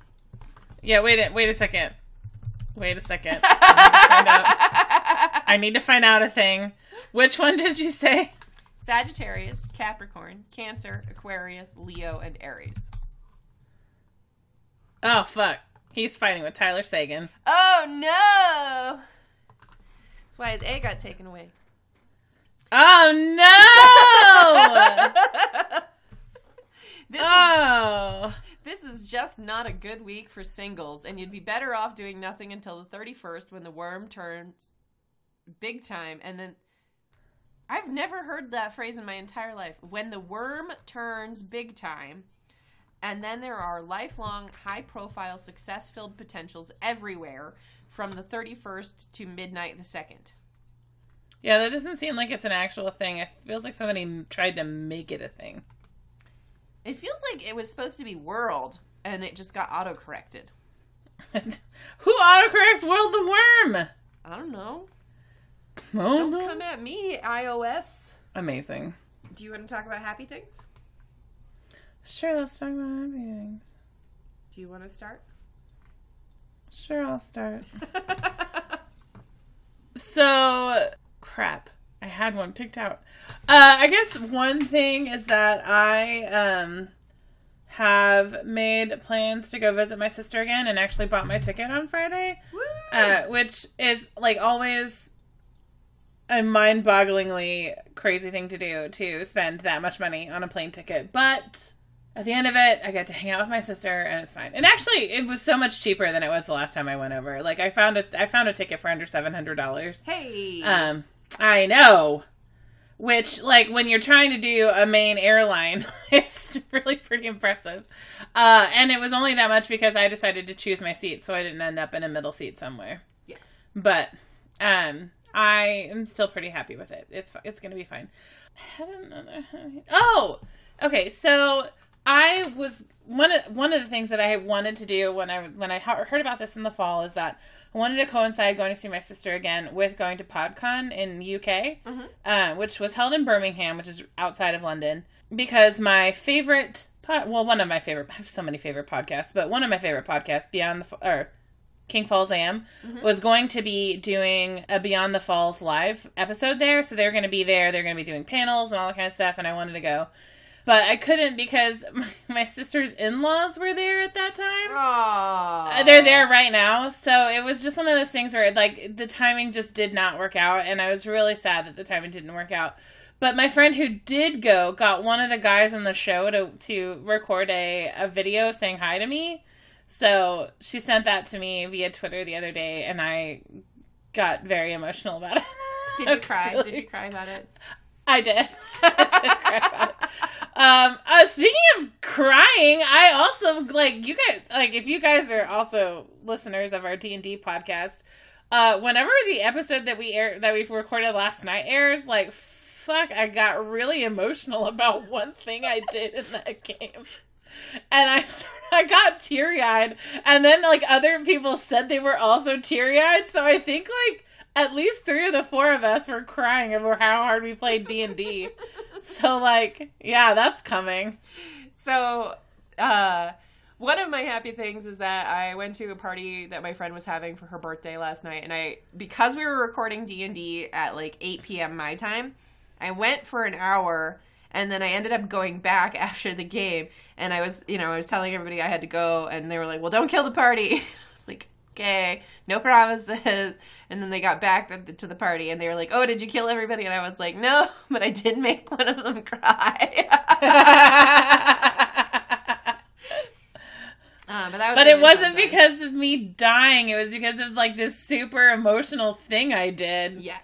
S1: Yeah. Wait. A, wait a second. Wait a second. I need to find out a thing. Which one did you say?
S2: Sagittarius, Capricorn, Cancer, Aquarius, Leo, and Aries.
S1: Oh fuck. He's fighting with Tyler Seguin.
S2: Oh no! That's why his A got taken away.
S1: Oh no!
S2: this,
S1: oh.
S2: this is just not a good week for singles, and you'd be better off doing nothing until the 31st when the worm turns big time, and then. I've never heard that phrase in my entire life. When the worm turns big time, and then there are lifelong, high profile, success filled potentials everywhere from the 31st to midnight the 2nd.
S1: Yeah, that doesn't seem like it's an actual thing. It feels like somebody tried to make it a thing.
S2: It feels like it was supposed to be world, and it just got auto corrected.
S1: Who autocorrects World the Worm?
S2: I don't know.
S1: Oh,
S2: Don't
S1: no.
S2: come at me, iOS.
S1: Amazing.
S2: Do you want to talk about happy things?
S1: Sure, let's talk about happy things.
S2: Do you want to start?
S1: Sure, I'll start. So, crap. I had one picked out. Uh, I guess one thing is that I um have made plans to go visit my sister again and actually bought my ticket on Friday. uh, which is like always a mind-bogglingly crazy thing to do to spend that much money on a plane ticket. But at the end of it, I got to hang out with my sister, and it's fine. And actually, it was so much cheaper than it was the last time I went over. Like I found a I found a ticket for under seven hundred dollars.
S2: hey.
S1: Um, I know. Which, like, when you're trying to do a main airline, it's really pretty impressive. Uh, and it was only that much because I decided to choose my seat, so I didn't end up in a middle seat somewhere.
S2: Yeah.
S1: But, um, I am still pretty happy with it. It's it's gonna be fine. I had another- Oh, okay. So I was one of one of the things that I wanted to do when I when I heard about this in the fall is that I wanted to coincide going to see my sister again with going to PodCon in UK, uh, which was held in Birmingham, which is outside of London, because my favorite pod, well, one of my favorite, I have so many favorite podcasts, but one of my favorite podcasts, Beyond the or King Falls Am, mm-hmm. was going to be doing a Beyond the Falls live episode there. So they're going to be there. They're going to be doing panels and all that kind of stuff. And I wanted to go. But I couldn't because my, my sister's in laws were there at that time.
S2: Aww.
S1: They're there right now. So it was just one of those things where, like, the timing just did not work out. And I was really sad that the timing didn't work out. But my friend who did go got one of the guys in the show to, to record a, a video saying hi to me. So she sent that to me via Twitter the other day, and I got very emotional about it.
S2: Did you cry?
S1: really-
S2: Did you cry about it?
S1: I did. I did cry about it. Um, uh, speaking of crying, I also like you guys. Like, if you guys are also listeners of our D and D podcast, uh, whenever the episode that we air that we recorded last night airs, like, fuck, I got really emotional about one thing I did in that game. And I, I got teary eyed, and then like other people said they were also teary eyed. So I think like at least three of the four of us were crying over how hard we played D and D. So like, yeah, that's coming.
S2: So, uh, one of my happy things is that I went to a party that my friend was having for her birthday last night, and I because we were recording D and D at like eight p.m. my time, I went for an hour, and then I ended up going back after the game, and I was you know I was telling everybody I had to go, and they were like, "Well, don't kill the party." I was like, "Okay, no promises." And then they got back to the party, and they were like, "Oh, did you kill everybody?" And I was like, "No, but I did make one of them cry." Uh, but that was
S1: But it wasn't because of me dying. It was because of like this super emotional thing I did.
S2: yes.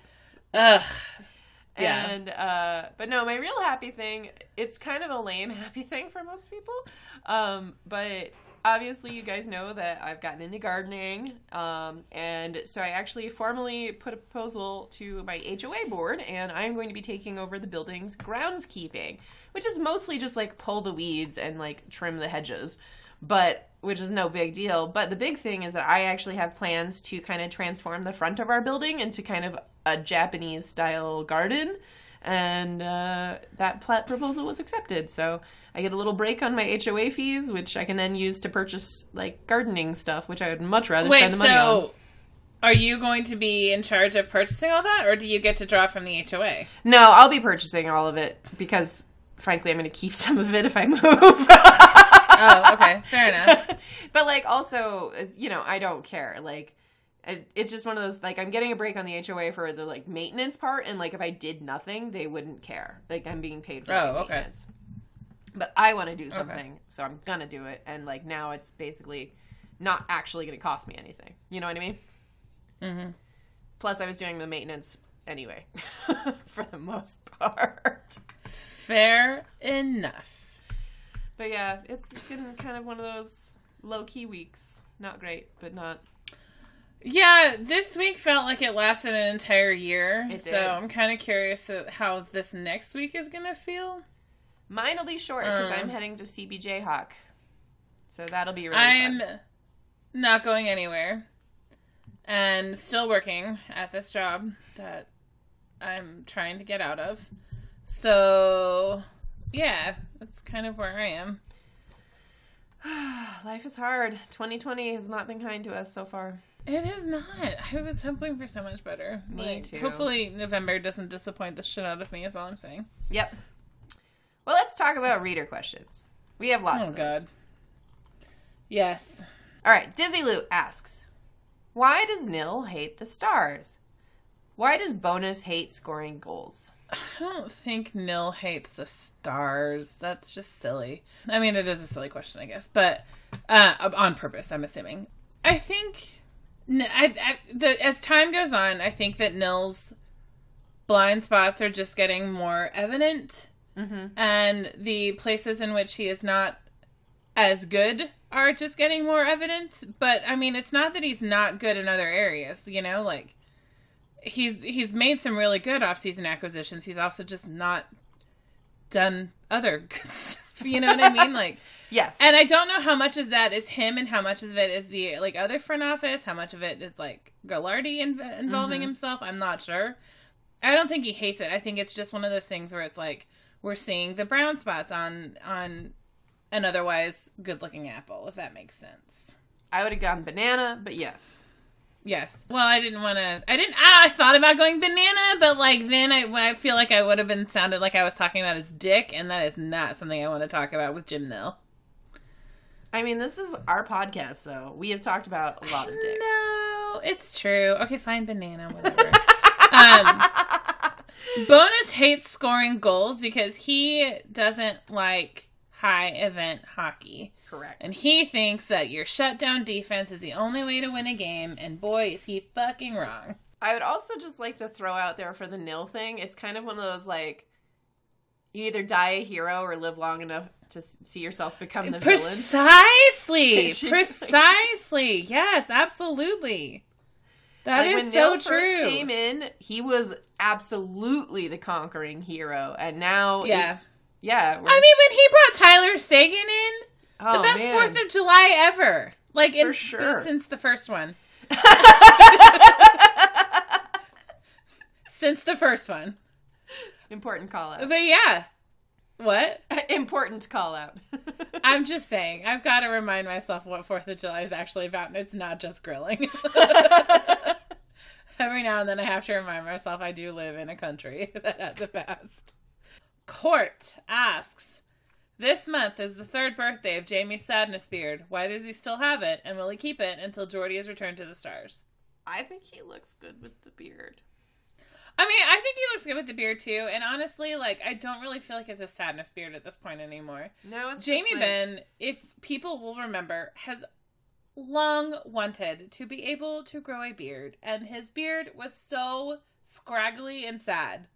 S1: Ugh. Yeah.
S2: And uh but no, my real happy thing, it's kind of a lame happy thing for most people. Um but obviously you guys know that I've gotten into gardening. Um and so I actually formally put a proposal to my HOA board and I'm going to be taking over the building's groundskeeping, which is mostly just like pull the weeds and like trim the hedges. But which is no big deal. But the big thing is that I actually have plans to kind of transform the front of our building into kind of a Japanese style garden. And uh, that plat proposal was accepted. So I get a little break on my HOA fees, which I can then use to purchase like gardening stuff, which I would much rather
S1: Wait,
S2: spend the money on.
S1: so are you going to be in charge of purchasing all that, or do you get to draw from the HOA?
S2: No, I'll be purchasing all of it because, frankly, I'm going to keep some of it if I move.
S1: Oh, okay, fair enough.
S2: but like, also, you know, I don't care. Like, it's just one of those like I'm getting a break on the HOA for the like maintenance part, and like if I did nothing, they wouldn't care. Like I'm being paid for
S1: Oh, okay.
S2: maintenance. But I want to do something, so I'm gonna do it. And like now, it's basically not actually going to cost me anything. You know what I mean?
S1: Mm-hmm.
S2: Plus, I was doing the maintenance anyway, for the most part.
S1: Fair enough.
S2: But yeah, it's been kind of one of those low key weeks. Not great, but not.
S1: Yeah, this week felt like it lasted an entire year.
S2: It
S1: so
S2: did.
S1: I'm kind of curious how this next week is going to feel.
S2: Mine will be short because
S1: Uh.
S2: I'm heading to CBJ Hawk. So that'll be really
S1: I'm
S2: fun.
S1: not going anywhere and still working at this job that I'm trying to get out of. So, yeah, that's kind of where I am.
S2: Life is hard. 2020 has not been kind to us so far.
S1: It is not. I was hoping for so much better.
S2: Me
S1: Like,
S2: too.
S1: Hopefully, November doesn't disappoint the shit out of me, is all I'm saying.
S2: Yep. Well, let's talk about reader questions. We have lots
S1: Oh,
S2: of those.
S1: God. Yes.
S2: All right, Dizzy Lou asks, "Why does Nill hate the stars? Why does Bowness hate scoring goals?"
S1: I don't think Nill hates the stars. That's just silly. I mean, it is a silly question, I guess, but uh, on purpose, I'm assuming. I think, I, I, the, as time goes on, I think that Nill's blind spots are just getting more evident,
S2: Mm-hmm.
S1: and the places in which he is not as good are just getting more evident. But I mean, it's not that he's not good in other areas, you know, like he's he's made some really good off-season acquisitions. He's also just not done other good stuff. You know what I mean? Like,
S2: Yes.
S1: and I don't know how much of that is him, and how much of it is the like other front office. How much of it is like Gaglardi in, involving
S2: Mhm.
S1: himself? I'm not sure. I don't think he hates it. I think it's just one of those things where it's like we're seeing the brown spots on on an otherwise good-looking apple, if that makes sense.
S2: I would have gone banana, but yes.
S1: Yes. Well, I didn't want to. I didn't. Ah, I thought about going banana, but like then I, I feel like I would have been sounded like I was talking about his dick, and that is not something I want to talk about with Jim Nill.
S2: I mean, this is our podcast, though. We have talked about a lot of dicks.
S1: No, it's true. Okay, fine, banana, whatever. um, Bowness hates scoring goals because he doesn't like high event hockey.
S2: Correct.
S1: And he thinks that your shutdown defense is the only way to win a game, and boy, is he fucking wrong.
S2: I would also just like to throw out there for the Nill thing. It's kind of one of those like you either die a hero or live long enough to see yourself become the villain.
S1: Precisely. Precisely. Yes, absolutely. That
S2: Like,
S1: is so
S2: Nill
S1: true.
S2: First came in, he was absolutely the conquering hero, and now
S1: Yeah.
S2: yeah. we're-
S1: I mean, when he brought Tyler Seguin in,
S2: oh,
S1: the best. Fourth of July ever. Like in,
S2: For sure.
S1: since the first one. Since the first one.
S2: Important call out.
S1: But yeah. What?
S2: Important call out.
S1: I'm just saying, I've got to remind myself what Fourth of July is actually about, and it's not just grilling. Every now and then I have to remind myself I do live in a country that has a past. Court asks This month is the third birthday of Jamie's sadness beard. Why does he still have it, and will he keep it until Jordy is returned to the stars?
S2: I think he looks good with the beard.
S1: I mean, I think he looks good with the beard too. And honestly, like I don't really feel like it's a sadness beard at this point anymore.
S2: No, it's
S1: Jamie
S2: like-
S1: Benn, if people will remember, has long wanted to be able to grow a beard, and his beard was so scraggly and sad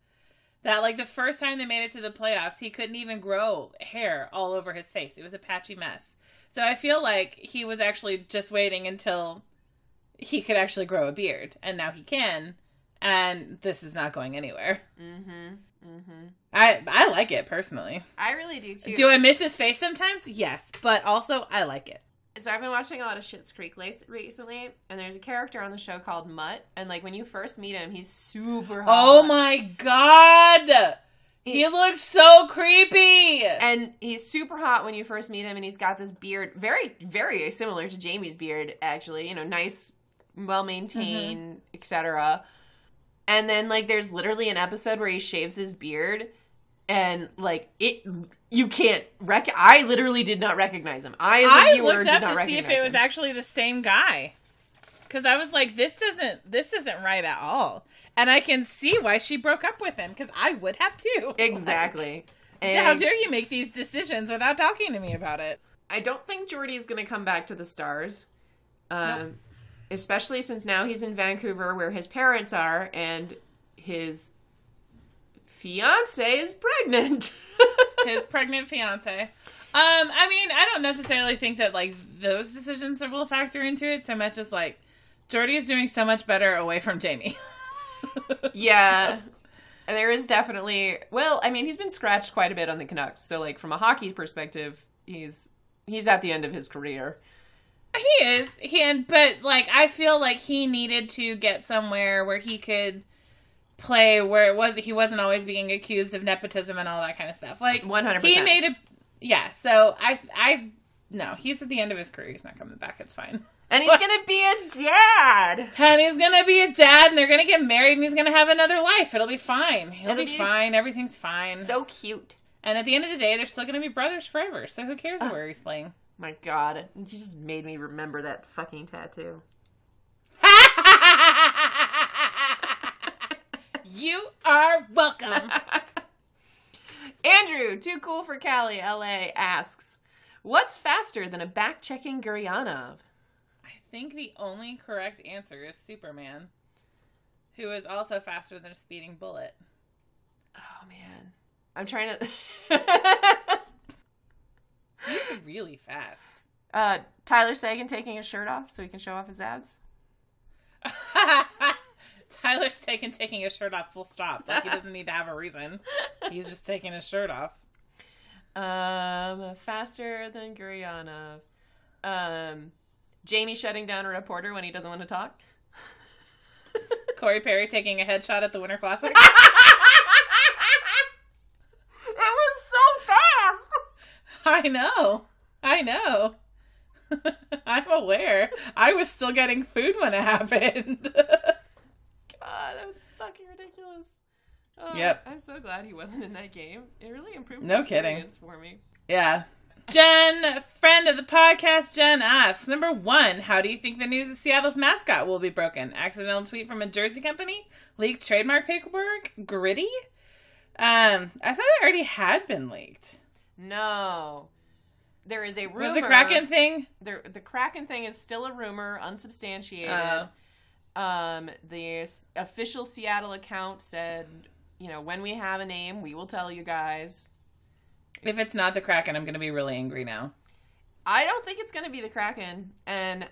S1: that, like, the first time they made it to the playoffs, he couldn't even grow hair all over his face. It was a patchy mess. So I feel like he was actually just waiting until he could actually grow a beard, and now he can. And this is not going anywhere.
S2: Mhm. Mhm.
S1: I I like it personally.
S2: I really do too.
S1: Do I miss his face sometimes? Yes, but also I like it.
S2: So I've been watching a lot of Schitt's Creek lace- recently, and there's a character on the show called Mutt, and like when you first meet him, he's super hot.
S1: Oh my god! He looked so creepy.
S2: And he's super hot when you first meet him, and he's got this beard, very, very similar to Jamie's beard, actually. You know, nice, well maintained, etc. And then like, there's literally an episode where he shaves his beard, and like it, you can't rec. I literally did not recognize him. I,
S1: I looked up to see if it was
S2: him.
S1: actually the same guy. Cause I was like, this doesn't this isn't right at all. And I can see why she broke up with him, because I would have too.
S2: exactly.
S1: Like,
S2: And
S1: how dare you make these decisions without talking to me about it?
S2: I don't think Jordy is going to come back to the stars. Um,
S1: Nope.
S2: Especially since now he's in Vancouver where his parents are and his fiance is pregnant.
S1: His pregnant fiance. Um, I mean, I don't necessarily think that like those decisions will factor into it so much as like Jordy is doing so much better away from Jamie.
S2: yeah. There is definitely well, I mean, he's been scratched quite a bit on the Canucks. So like from a hockey perspective, he's he's at the end of his career.
S1: He is. He and but like I feel like he needed to get somewhere where he could play where it was he wasn't always being accused of nepotism and all that kind of stuff. Like
S2: 100%.
S1: He made a yeah, so I I no, he's at the end of his career. He's not coming back. It's fine.
S2: And he's going to be a dad.
S1: And he's gonna be a dad, and they're gonna get married, and he's gonna have another life. It'll be fine. He'll
S2: It'll
S1: be,
S2: be-
S1: fine. Everything's fine.
S2: So cute.
S1: and at the end of the day, they're still gonna be brothers forever. So who cares
S2: Ah.
S1: where he's playing?
S2: My god, you just made me remember that fucking tattoo.
S1: you are welcome.
S2: Andrew, too cool for Cali, LA, asks, What's faster than a back checking Guryanov?
S1: I think the only correct answer is Superman, who is also faster than a speeding bullet.
S2: Oh man. I'm trying to.
S1: He's really fast.
S2: uh, Tyler Seguin taking his shirt off so he can show off his abs.
S1: Tyler Seguin taking his shirt off full stop. Like he doesn't need to have a reason. He's just taking his shirt off.
S2: Um, faster than Guryanov. Um, Jamie shutting down a reporter when he doesn't want to talk.
S1: Corey Perry taking a headshot at the Winter Classic.
S2: it was so fast.
S1: I know. I know. I'm aware. I was still getting food when it happened.
S2: God, that was fucking ridiculous. Oh,
S1: Yep.
S2: I'm so glad he wasn't in that game. It really improved
S1: No
S2: the
S1: kidding.
S2: for me.
S1: yeah. Jen, friend of the podcast, Jen asks Number one, how do you think the news of Seattle's mascot will be broken? Accidental tweet from a Jersey company? Leaked trademark paperwork? Gritty? Um, I thought it already had been leaked.
S2: No. There is a rumor.
S1: Was the Kraken thing?
S2: The, the Kraken thing is still a rumor, unsubstantiated.
S1: Oh.
S2: Um, the s- official Seattle account said, you know, when we have a name, we will tell you guys.
S1: If it's not the Kraken, I'm going to be really angry now.
S2: I don't think it's going to be the Kraken, and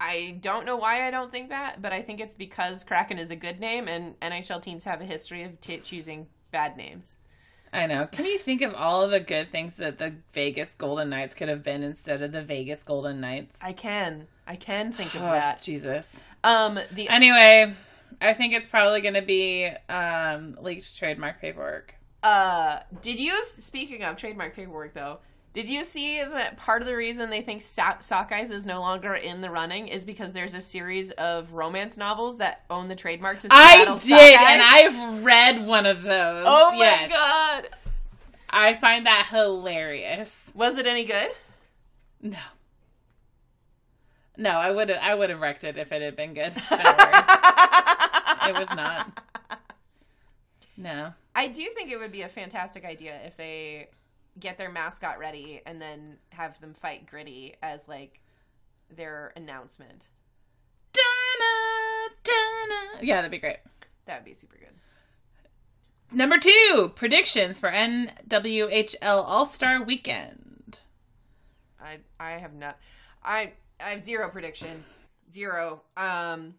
S2: I don't know why I don't think that, but I think it's because Kraken is a good name, and NHL teams have a history of t- choosing bad names.
S1: I know. Can you think of all of the good things that the Vegas Golden Knights could have been instead of the Vegas Golden Knights?
S2: I can, I can think of
S1: Oh,
S2: that.
S1: Jesus.
S2: Um, the
S1: Anyway, I think it's probably going to be um, leaked trademark paperwork.
S2: Uh, did you speaking of trademark paperwork though? Did you see that part of the reason they think Sock- Sockeyes is no longer in the running is because there's a series of romance novels that own the trademark to
S1: I did,
S2: Sockeyes?
S1: and I've read one of those.
S2: Oh my
S1: yes.
S2: god!
S1: I find that hilarious.
S2: Was it any good?
S1: No. No, I would have I would have wrecked it if it had been good. It was not. No.
S2: I do think it would be a fantastic idea if they get their mascot ready and then have them fight Gritty as like their announcement.
S1: Yeah, that'd be great.
S2: That would be super good.
S1: Number two, predictions for NWHL All Star Weekend.
S2: I I have not I I have zero predictions. Zero. Um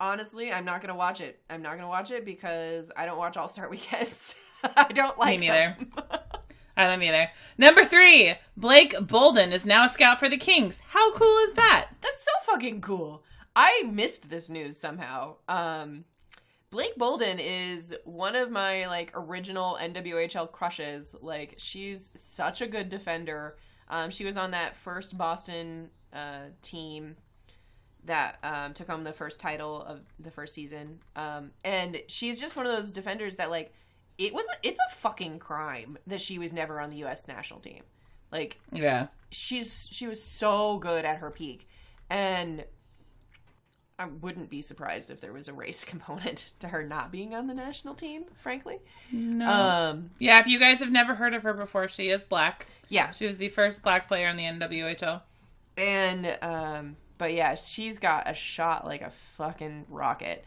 S2: honestly, I'm not going to watch it. I'm not going to watch it because I don't watch All-Star weekends. I don't like
S1: Me neither. I don't either. Number three, Blake Bolden is now a scout for the Kings. How cool is that?
S2: That's so fucking cool. I missed this news somehow. Um, Blake Bolden is one of my like original NWHL crushes. Like she's such a good defender. Um, she was on that first Boston uh, team that um, took home the first title of the first season. Um, and she's just one of those defenders that like it was it's a fucking crime that she was never on the U.S. national team. Like
S1: Yeah.
S2: she's she was so good at her peak and i wouldn't be surprised if there was a race component to her not being on the national team frankly
S1: No.
S2: um
S1: yeah, if you guys have never heard of her before, she is black.
S2: yeah
S1: She was the first black player in the NWHL.
S2: and um but yeah she's got a shot like a fucking rocket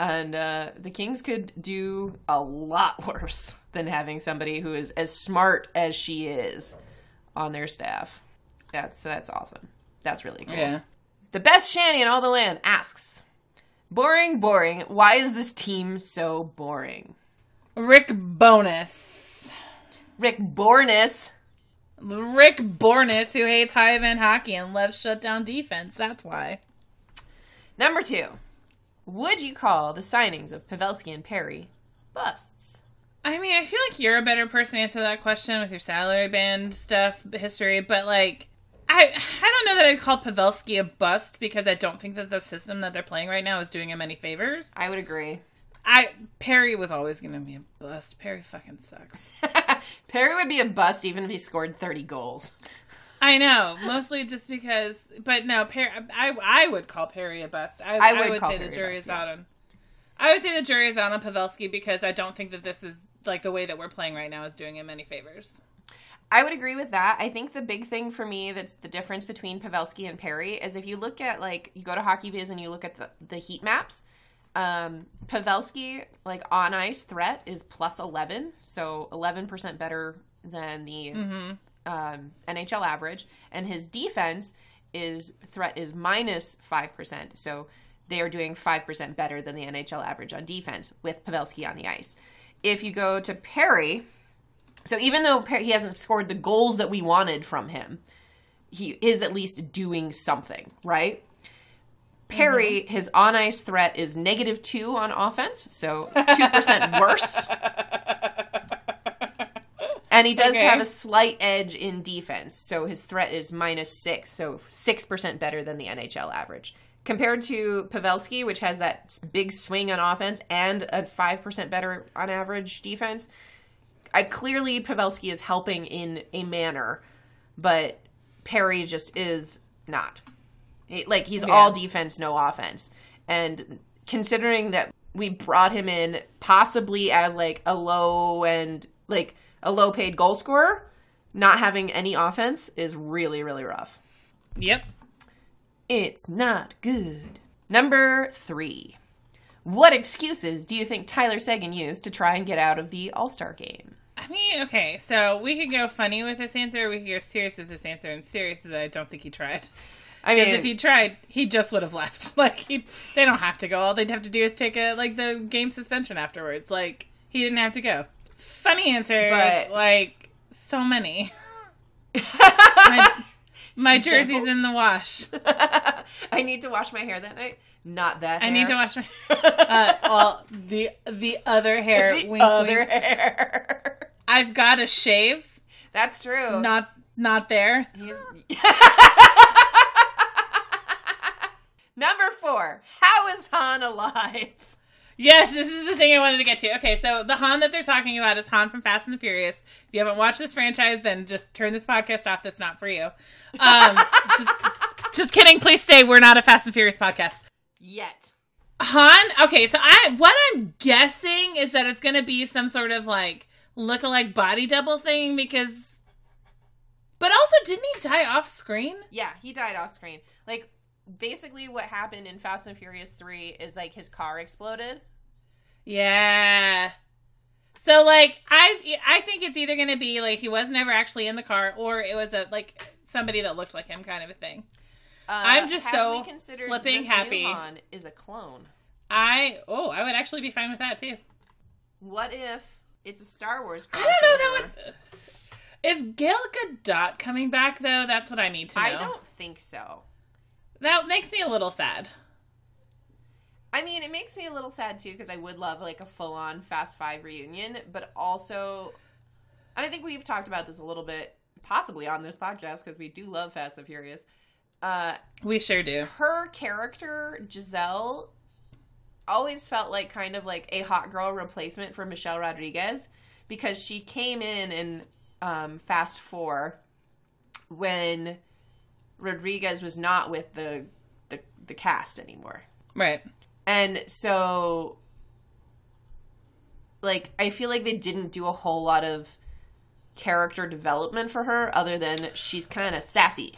S2: and uh, the Kings could do a lot worse than having somebody who is as smart as she is on their staff. That's that's awesome. That's really cool.
S1: Yeah.
S2: The best shanty in all the land asks, "Boring, boring. Why is this team so boring?"
S1: Rick Bowness.
S2: Rick Bornus.
S1: Rick Bornus, who hates high event hockey and loves shutdown defense. That's why.
S2: Number two. Would you call the signings of Pavelski and Perry busts?
S1: I mean, I feel like you're a better person to answer that question with your salary band stuff history, but like, I I don't know that I'd call Pavelski a bust because I don't think that the system that they're playing right now is doing him any favors.
S2: I would agree.
S1: I Perry was always going to be a bust. Perry fucking sucks.
S2: Perry would be a bust even if he scored 30 goals.
S1: I know, mostly just because, but no, Perry. I I would call Perry a bust. I,
S2: I
S1: I
S2: would
S1: say
S2: Perry
S1: the jury
S2: bust,
S1: is
S2: yeah.
S1: out on. I would say the jury is out on Pavelski because I don't think that this is like the way that we're playing right now is doing him any favors.
S2: I would agree with that. I think the big thing for me that's the difference between Pavelski and Perry is if you look at like you go to HockeyViz and you look at the, the heat maps, um, Pavelski like on ice threat is plus eleven, so eleven percent better than the um, NHL average, and his defense is threat is minus five percent. So they are doing five percent better than the NHL average on defense with Pavelski on the ice. If you go to Perry, so even though Per- he hasn't scored the goals that we wanted from him, he is at least doing something, right? Perry, his on ice threat is negative two on offense, so 2% worse. And he does
S1: Okay.
S2: have a slight edge in defense, so his threat is minus six, so 6% better than the NHL average. Compared to Pavelski, which has that big swing on offense and a 5% better on average defense, I clearly Pavelski is helping in a manner, but Perry just is not. It- like he's all defense, no offense. And considering that we brought him in possibly as like a low and like a low paid goal scorer, not having any offense is really really rough.
S1: Yep.
S2: It's not good. Number 3. What excuses do you think Tyler Seguin used to try and get out of the All-Star game?
S1: I mean, okay, so we could go funny with this answer, we could go serious with this answer, and serious is that I don't think he tried.
S2: I mean,
S1: if he tried, he just would have left. Like he, they don't have to go. All they'd have to do is take a like the game suspension afterwards. Like he didn't have to go. Funny answers,
S2: But-
S1: like so many. my my jersey's
S2: Examples?
S1: in the wash.
S2: I need to wash my hair that night. Not that.
S1: I need to wash my. Uh, well, the the other hair.
S2: the
S1: wink,
S2: other
S1: wink.
S2: hair.
S1: I've got a shave.
S2: That's true.
S1: Not not there.
S2: He's- Number four. How is Han alive?
S1: Yes, this is the thing I wanted to get to. Okay, so the Han that they're talking about is Han from Fast and the Furious. If you haven't watched this franchise, then just turn this podcast off. That's not for you. Um, just, just kidding. Please stay. We're not a Fast and Furious podcast.
S2: Yet.
S1: Han. Okay, so I what I'm guessing is that it's gonna be some sort of like look-alike body double thing because. But also, didn't he die off screen?
S2: Yeah, he died off screen. Like basically, what happened in Fast and Furious Three is like his car exploded.
S1: Yeah. So like I I think it's either gonna be like he was never actually in the car or it was a like somebody that looked like him kind of a thing.
S2: Uh,
S1: I'm just so flipping happy.
S2: Is a clone.
S1: I oh I would actually be fine with that too.
S2: What if it's a Star Wars? Crossover?
S1: I don't know that would. Is Gal Gadot coming back though? That's what I need to know.
S2: I don't think so.
S1: That makes me a little sad.
S2: I mean, it makes me a little sad too because I would love like a full on Fast Five reunion, but also, and I think we've talked about this a little bit, possibly on this podcast because we do love Fast and Furious. Uh,
S1: We sure do.
S2: her character Giselle always felt like kind of like a hot girl replacement for Michelle Rodriguez because she came in in um, Fast Four when Rodriguez was not with the the, the cast anymore.
S1: Right.
S2: And so like I feel like they didn't do a whole lot of character development for her other than she's kind of sassy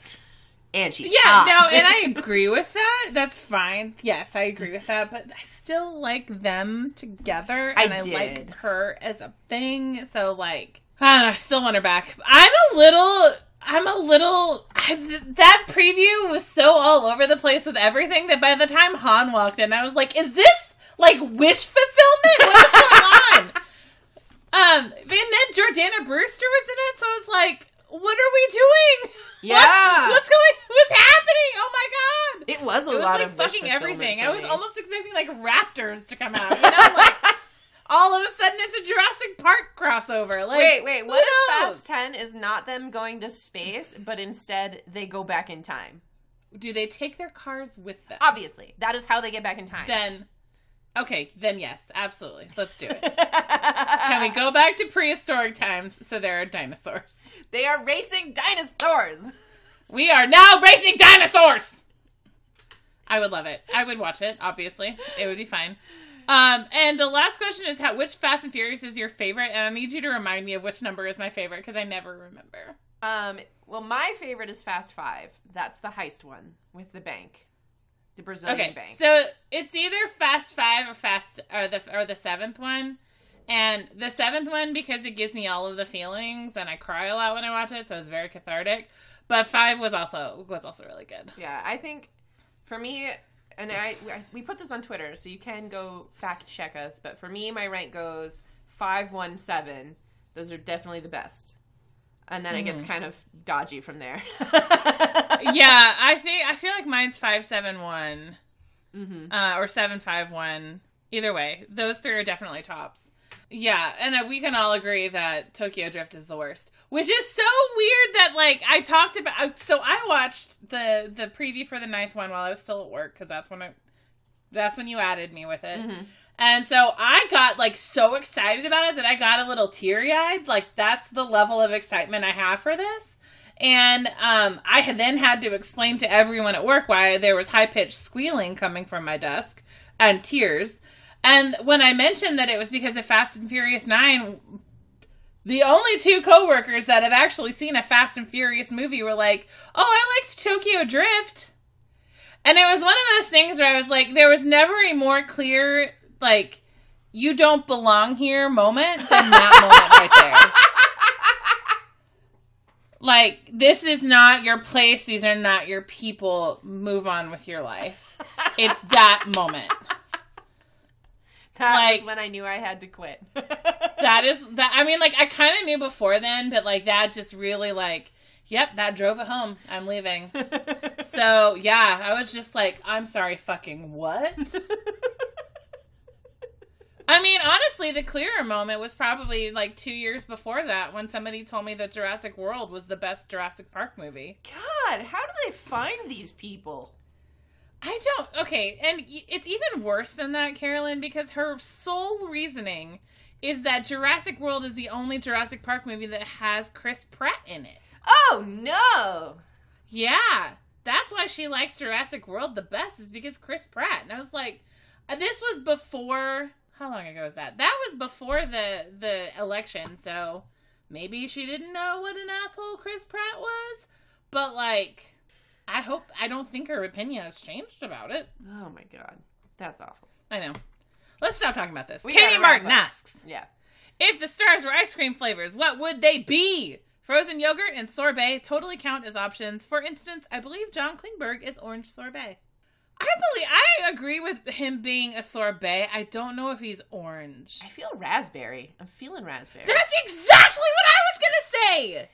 S2: and she's
S1: Yeah,
S2: hot.
S1: no, and I agree with that. That's fine. Yes, I agree with that, but I still like them together and I,
S2: did.
S1: like her as a thing. So like I don't know, I still want her back. I'm a little I'm a little I, th- that preview was so all over the place with everything that by the time Han walked in, I was like, is this like wish fulfillment? What's going on? Um, and then Jordana Brewster was in it, so I was like, what are we doing?
S2: Yeah.
S1: What- what's going? What's happening? Oh my god!
S2: It was a
S1: It was
S2: lot
S1: like
S2: of
S1: fucking everything. I was almost expecting like raptors to come out. You know, like all of a sudden it's a Jurassic Park crossover. Like,
S2: Wait, wait. What if
S1: knows?
S2: Fast Ten is not them going to space, but instead they go back in time?
S1: Do they take their cars with them?
S2: Obviously, that is how they get back in time.
S1: Then, okay, then yes, absolutely. Let's do it. Can we go back to prehistoric times so there are dinosaurs?
S2: They are racing dinosaurs.
S1: We are now racing dinosaurs. I would love it. I would watch it. Obviously, it would be fine. Um, and the last question is how which Fast and Furious is your favorite? And I need you to remind me of which number is my favorite because I never remember.
S2: Um. Well, my favorite is Fast Five. That's the heist one with the bank, the Brazilian
S1: Okay,
S2: bank.
S1: so it's either Fast Five or Fast or the or the seventh one. And the seventh one because it gives me all of the feelings and I cry a lot when I watch it, so it's very cathartic. But five was also was also really good.
S2: yeah, I think for me, and I, we put this on Twitter, so you can go fact check us. But for me, my rank goes five, one, seven. Those are definitely the best. And then it gets kind of dodgy from there.
S1: yeah, I think I feel like mine's five seven one,
S2: hmm
S1: uh, or seven five one. Either way, those three are definitely tops. Yeah, and uh, we can all agree that Tokyo Drift is the worst, which is so weird that like I talked about. So I watched the the preview for the ninth one while I was still at work because that's when I that's when you added me with it.
S2: Mhm.
S1: And so I got like so excited about it that I got a little teary eyed. Like that's the level of excitement I have for this. And um, I had then had to explain to everyone at work why there was high pitched squealing coming from my desk and tears. And when I mentioned that it was because of Fast and Furious 9, the only two coworkers that have actually seen a Fast and Furious movie were like, "Oh, I liked Tokyo Drift." And it was one of those things where I was like, there was never a more clear like you don't belong here moment than that moment right there. Like this is not your place, these are not your people. Move on with your life. It's that moment.
S2: That
S1: Like-
S2: was when I knew I had to quit.
S1: That is that I mean like I kind of knew before then, but like that just really like yep, that drove it home. I'm leaving. So, yeah, I was just like, I'm sorry, fucking what? I mean, honestly, the clearer moment was probably like two years before that when somebody told me that Jurassic World was the best Jurassic Park movie.
S2: God, how do they find these people?
S1: I don't. Okay, and it's even worse than that, Carolyn, because her sole reasoning is that Jurassic World is the only Jurassic Park movie that has Chris Pratt in it.
S2: Oh no!
S1: Yeah, that's why she likes Jurassic World the best, is because Chris Pratt. And I was like, Uh, This was before. How long ago was that? That was before the the election, so maybe she didn't know what an asshole Chris Pratt was. But like, I hope I don't think her opinion has changed about it.
S2: Oh my god, that's awful.
S1: I know. Let's stop talking about this.
S2: We
S1: Katie Martin asks
S2: Yeah.
S1: if the stars were ice cream flavors, what would they be? Frozen yogurt and sorbet totally count as options. For instance, I believe John Klingberg is orange sorbet. I believe I agree with him being a sorbet. I don't know if he's orange.
S2: I feel raspberry. I'm feeling raspberry.
S1: That's exactly what I was gonna say.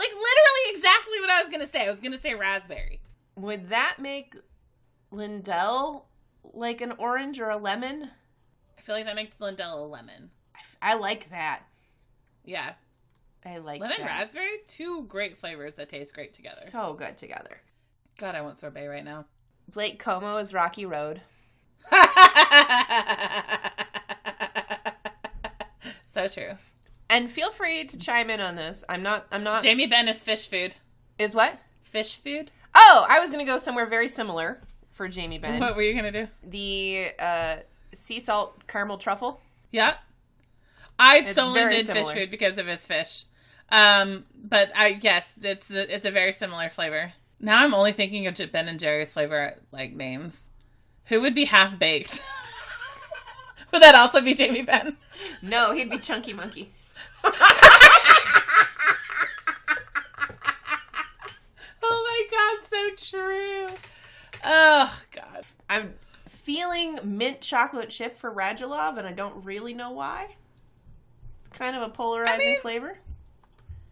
S1: Like literally exactly what I was gonna say. I was gonna say raspberry.
S2: Would that make Lindell like an orange or a lemon?
S1: I feel like that makes Lindell a lemon.
S2: I, f- I like that.
S1: Yeah,
S2: I like
S1: lemon
S2: that.
S1: raspberry, two great flavors that taste great together.
S2: So good together.
S1: God, I want sorbet right now.
S2: Blake Comeau is Rocky Road.
S1: so true.
S2: And feel free to chime in on this. I'm not. I'm not.
S1: Jamie Benn is fish food.
S2: is what?
S1: Fish food?
S2: Oh, I was gonna go somewhere very similar for Jamie Benn.
S1: What were you gonna do?
S2: The uh, sea salt caramel truffle.
S1: Yeah. I
S2: It's
S1: solely did
S2: similar.
S1: fish food because of his fish. Um, but I yes, it's a, it's a very similar flavor. Now I'm only thinking of Ben and Jerry's flavor like names. Who would be half baked? would that also be Jamie Benn?
S2: No, he'd be Chunky Monkey.
S1: Oh my god, so true. Oh god.
S2: I'm feeling mint chocolate chip for Radulov, and I don't really know why. It's Kind of a polarizing
S1: I mean-
S2: flavor.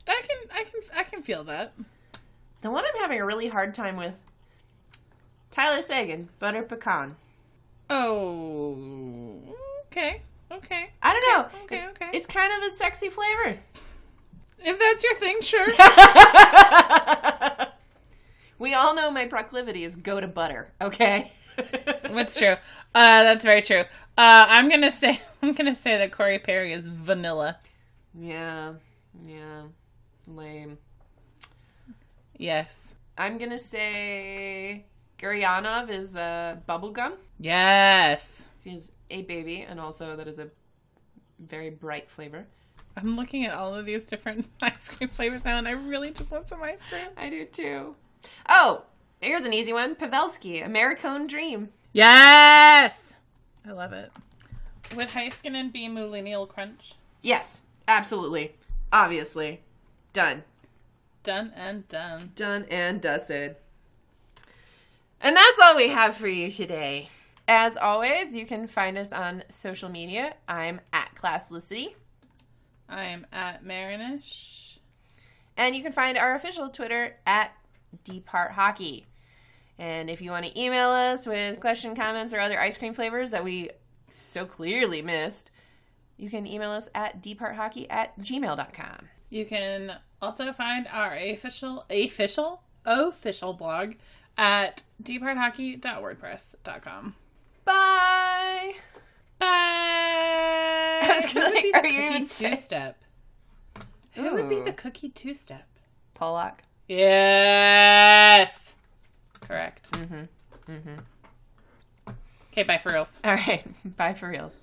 S1: I can I can I can feel that.
S2: The one I'm having a really hard time with. Tyler Seguin, butter pecan.
S1: Oh. Okay. Okay.
S2: I don't know.
S1: okay,
S2: it's,
S1: okay.
S2: It's kind of a sexy flavor.
S1: If that's your thing, sure.
S2: we all know my proclivity is go to butter. Okay.
S1: That's true. Uh, that's very true. Uh, I'm gonna say I'm gonna say that Corey Perry is vanilla.
S2: Yeah. Yeah. Lame.
S1: Yes.
S2: I'm gonna say Guryanov is uh, bubblegum.
S1: Yes.
S2: He's a baby, and also that is a very bright flavor.
S1: I'm looking at all of these different ice cream flavors now, and I really just want some ice cream.
S2: I do too. Oh, here's an easy one. Pavelski, Americone Dream.
S1: Yes. I love it. Would Heiskanen be Millennial Crunch?
S2: Yes, absolutely. Obviously. Done.
S1: Done and done.
S2: Done and dusted. And that's all we have for you today. As always, you can find us on social media. I'm at Classlessity.
S1: I'm at Marinish.
S2: And you can find our official Twitter at Deep Heart Hockey. And if you want to email us with question, comments, or other ice cream flavors that we so clearly missed, you can email us at deephearthockey at gmail.com.
S1: You can also find our official, official, official blog at deephearthockey.wordpress.com.
S2: Bye!
S1: Bye.
S2: I was gonna like,
S1: be the
S2: are you
S1: cookie
S2: even
S1: two-step? Who would be the cookie two-step?
S2: Polák.
S1: Yes. Correct.
S2: Mm-hmm. Mm-hmm.
S1: Okay, bye for reals.
S2: All right. Bye for reals.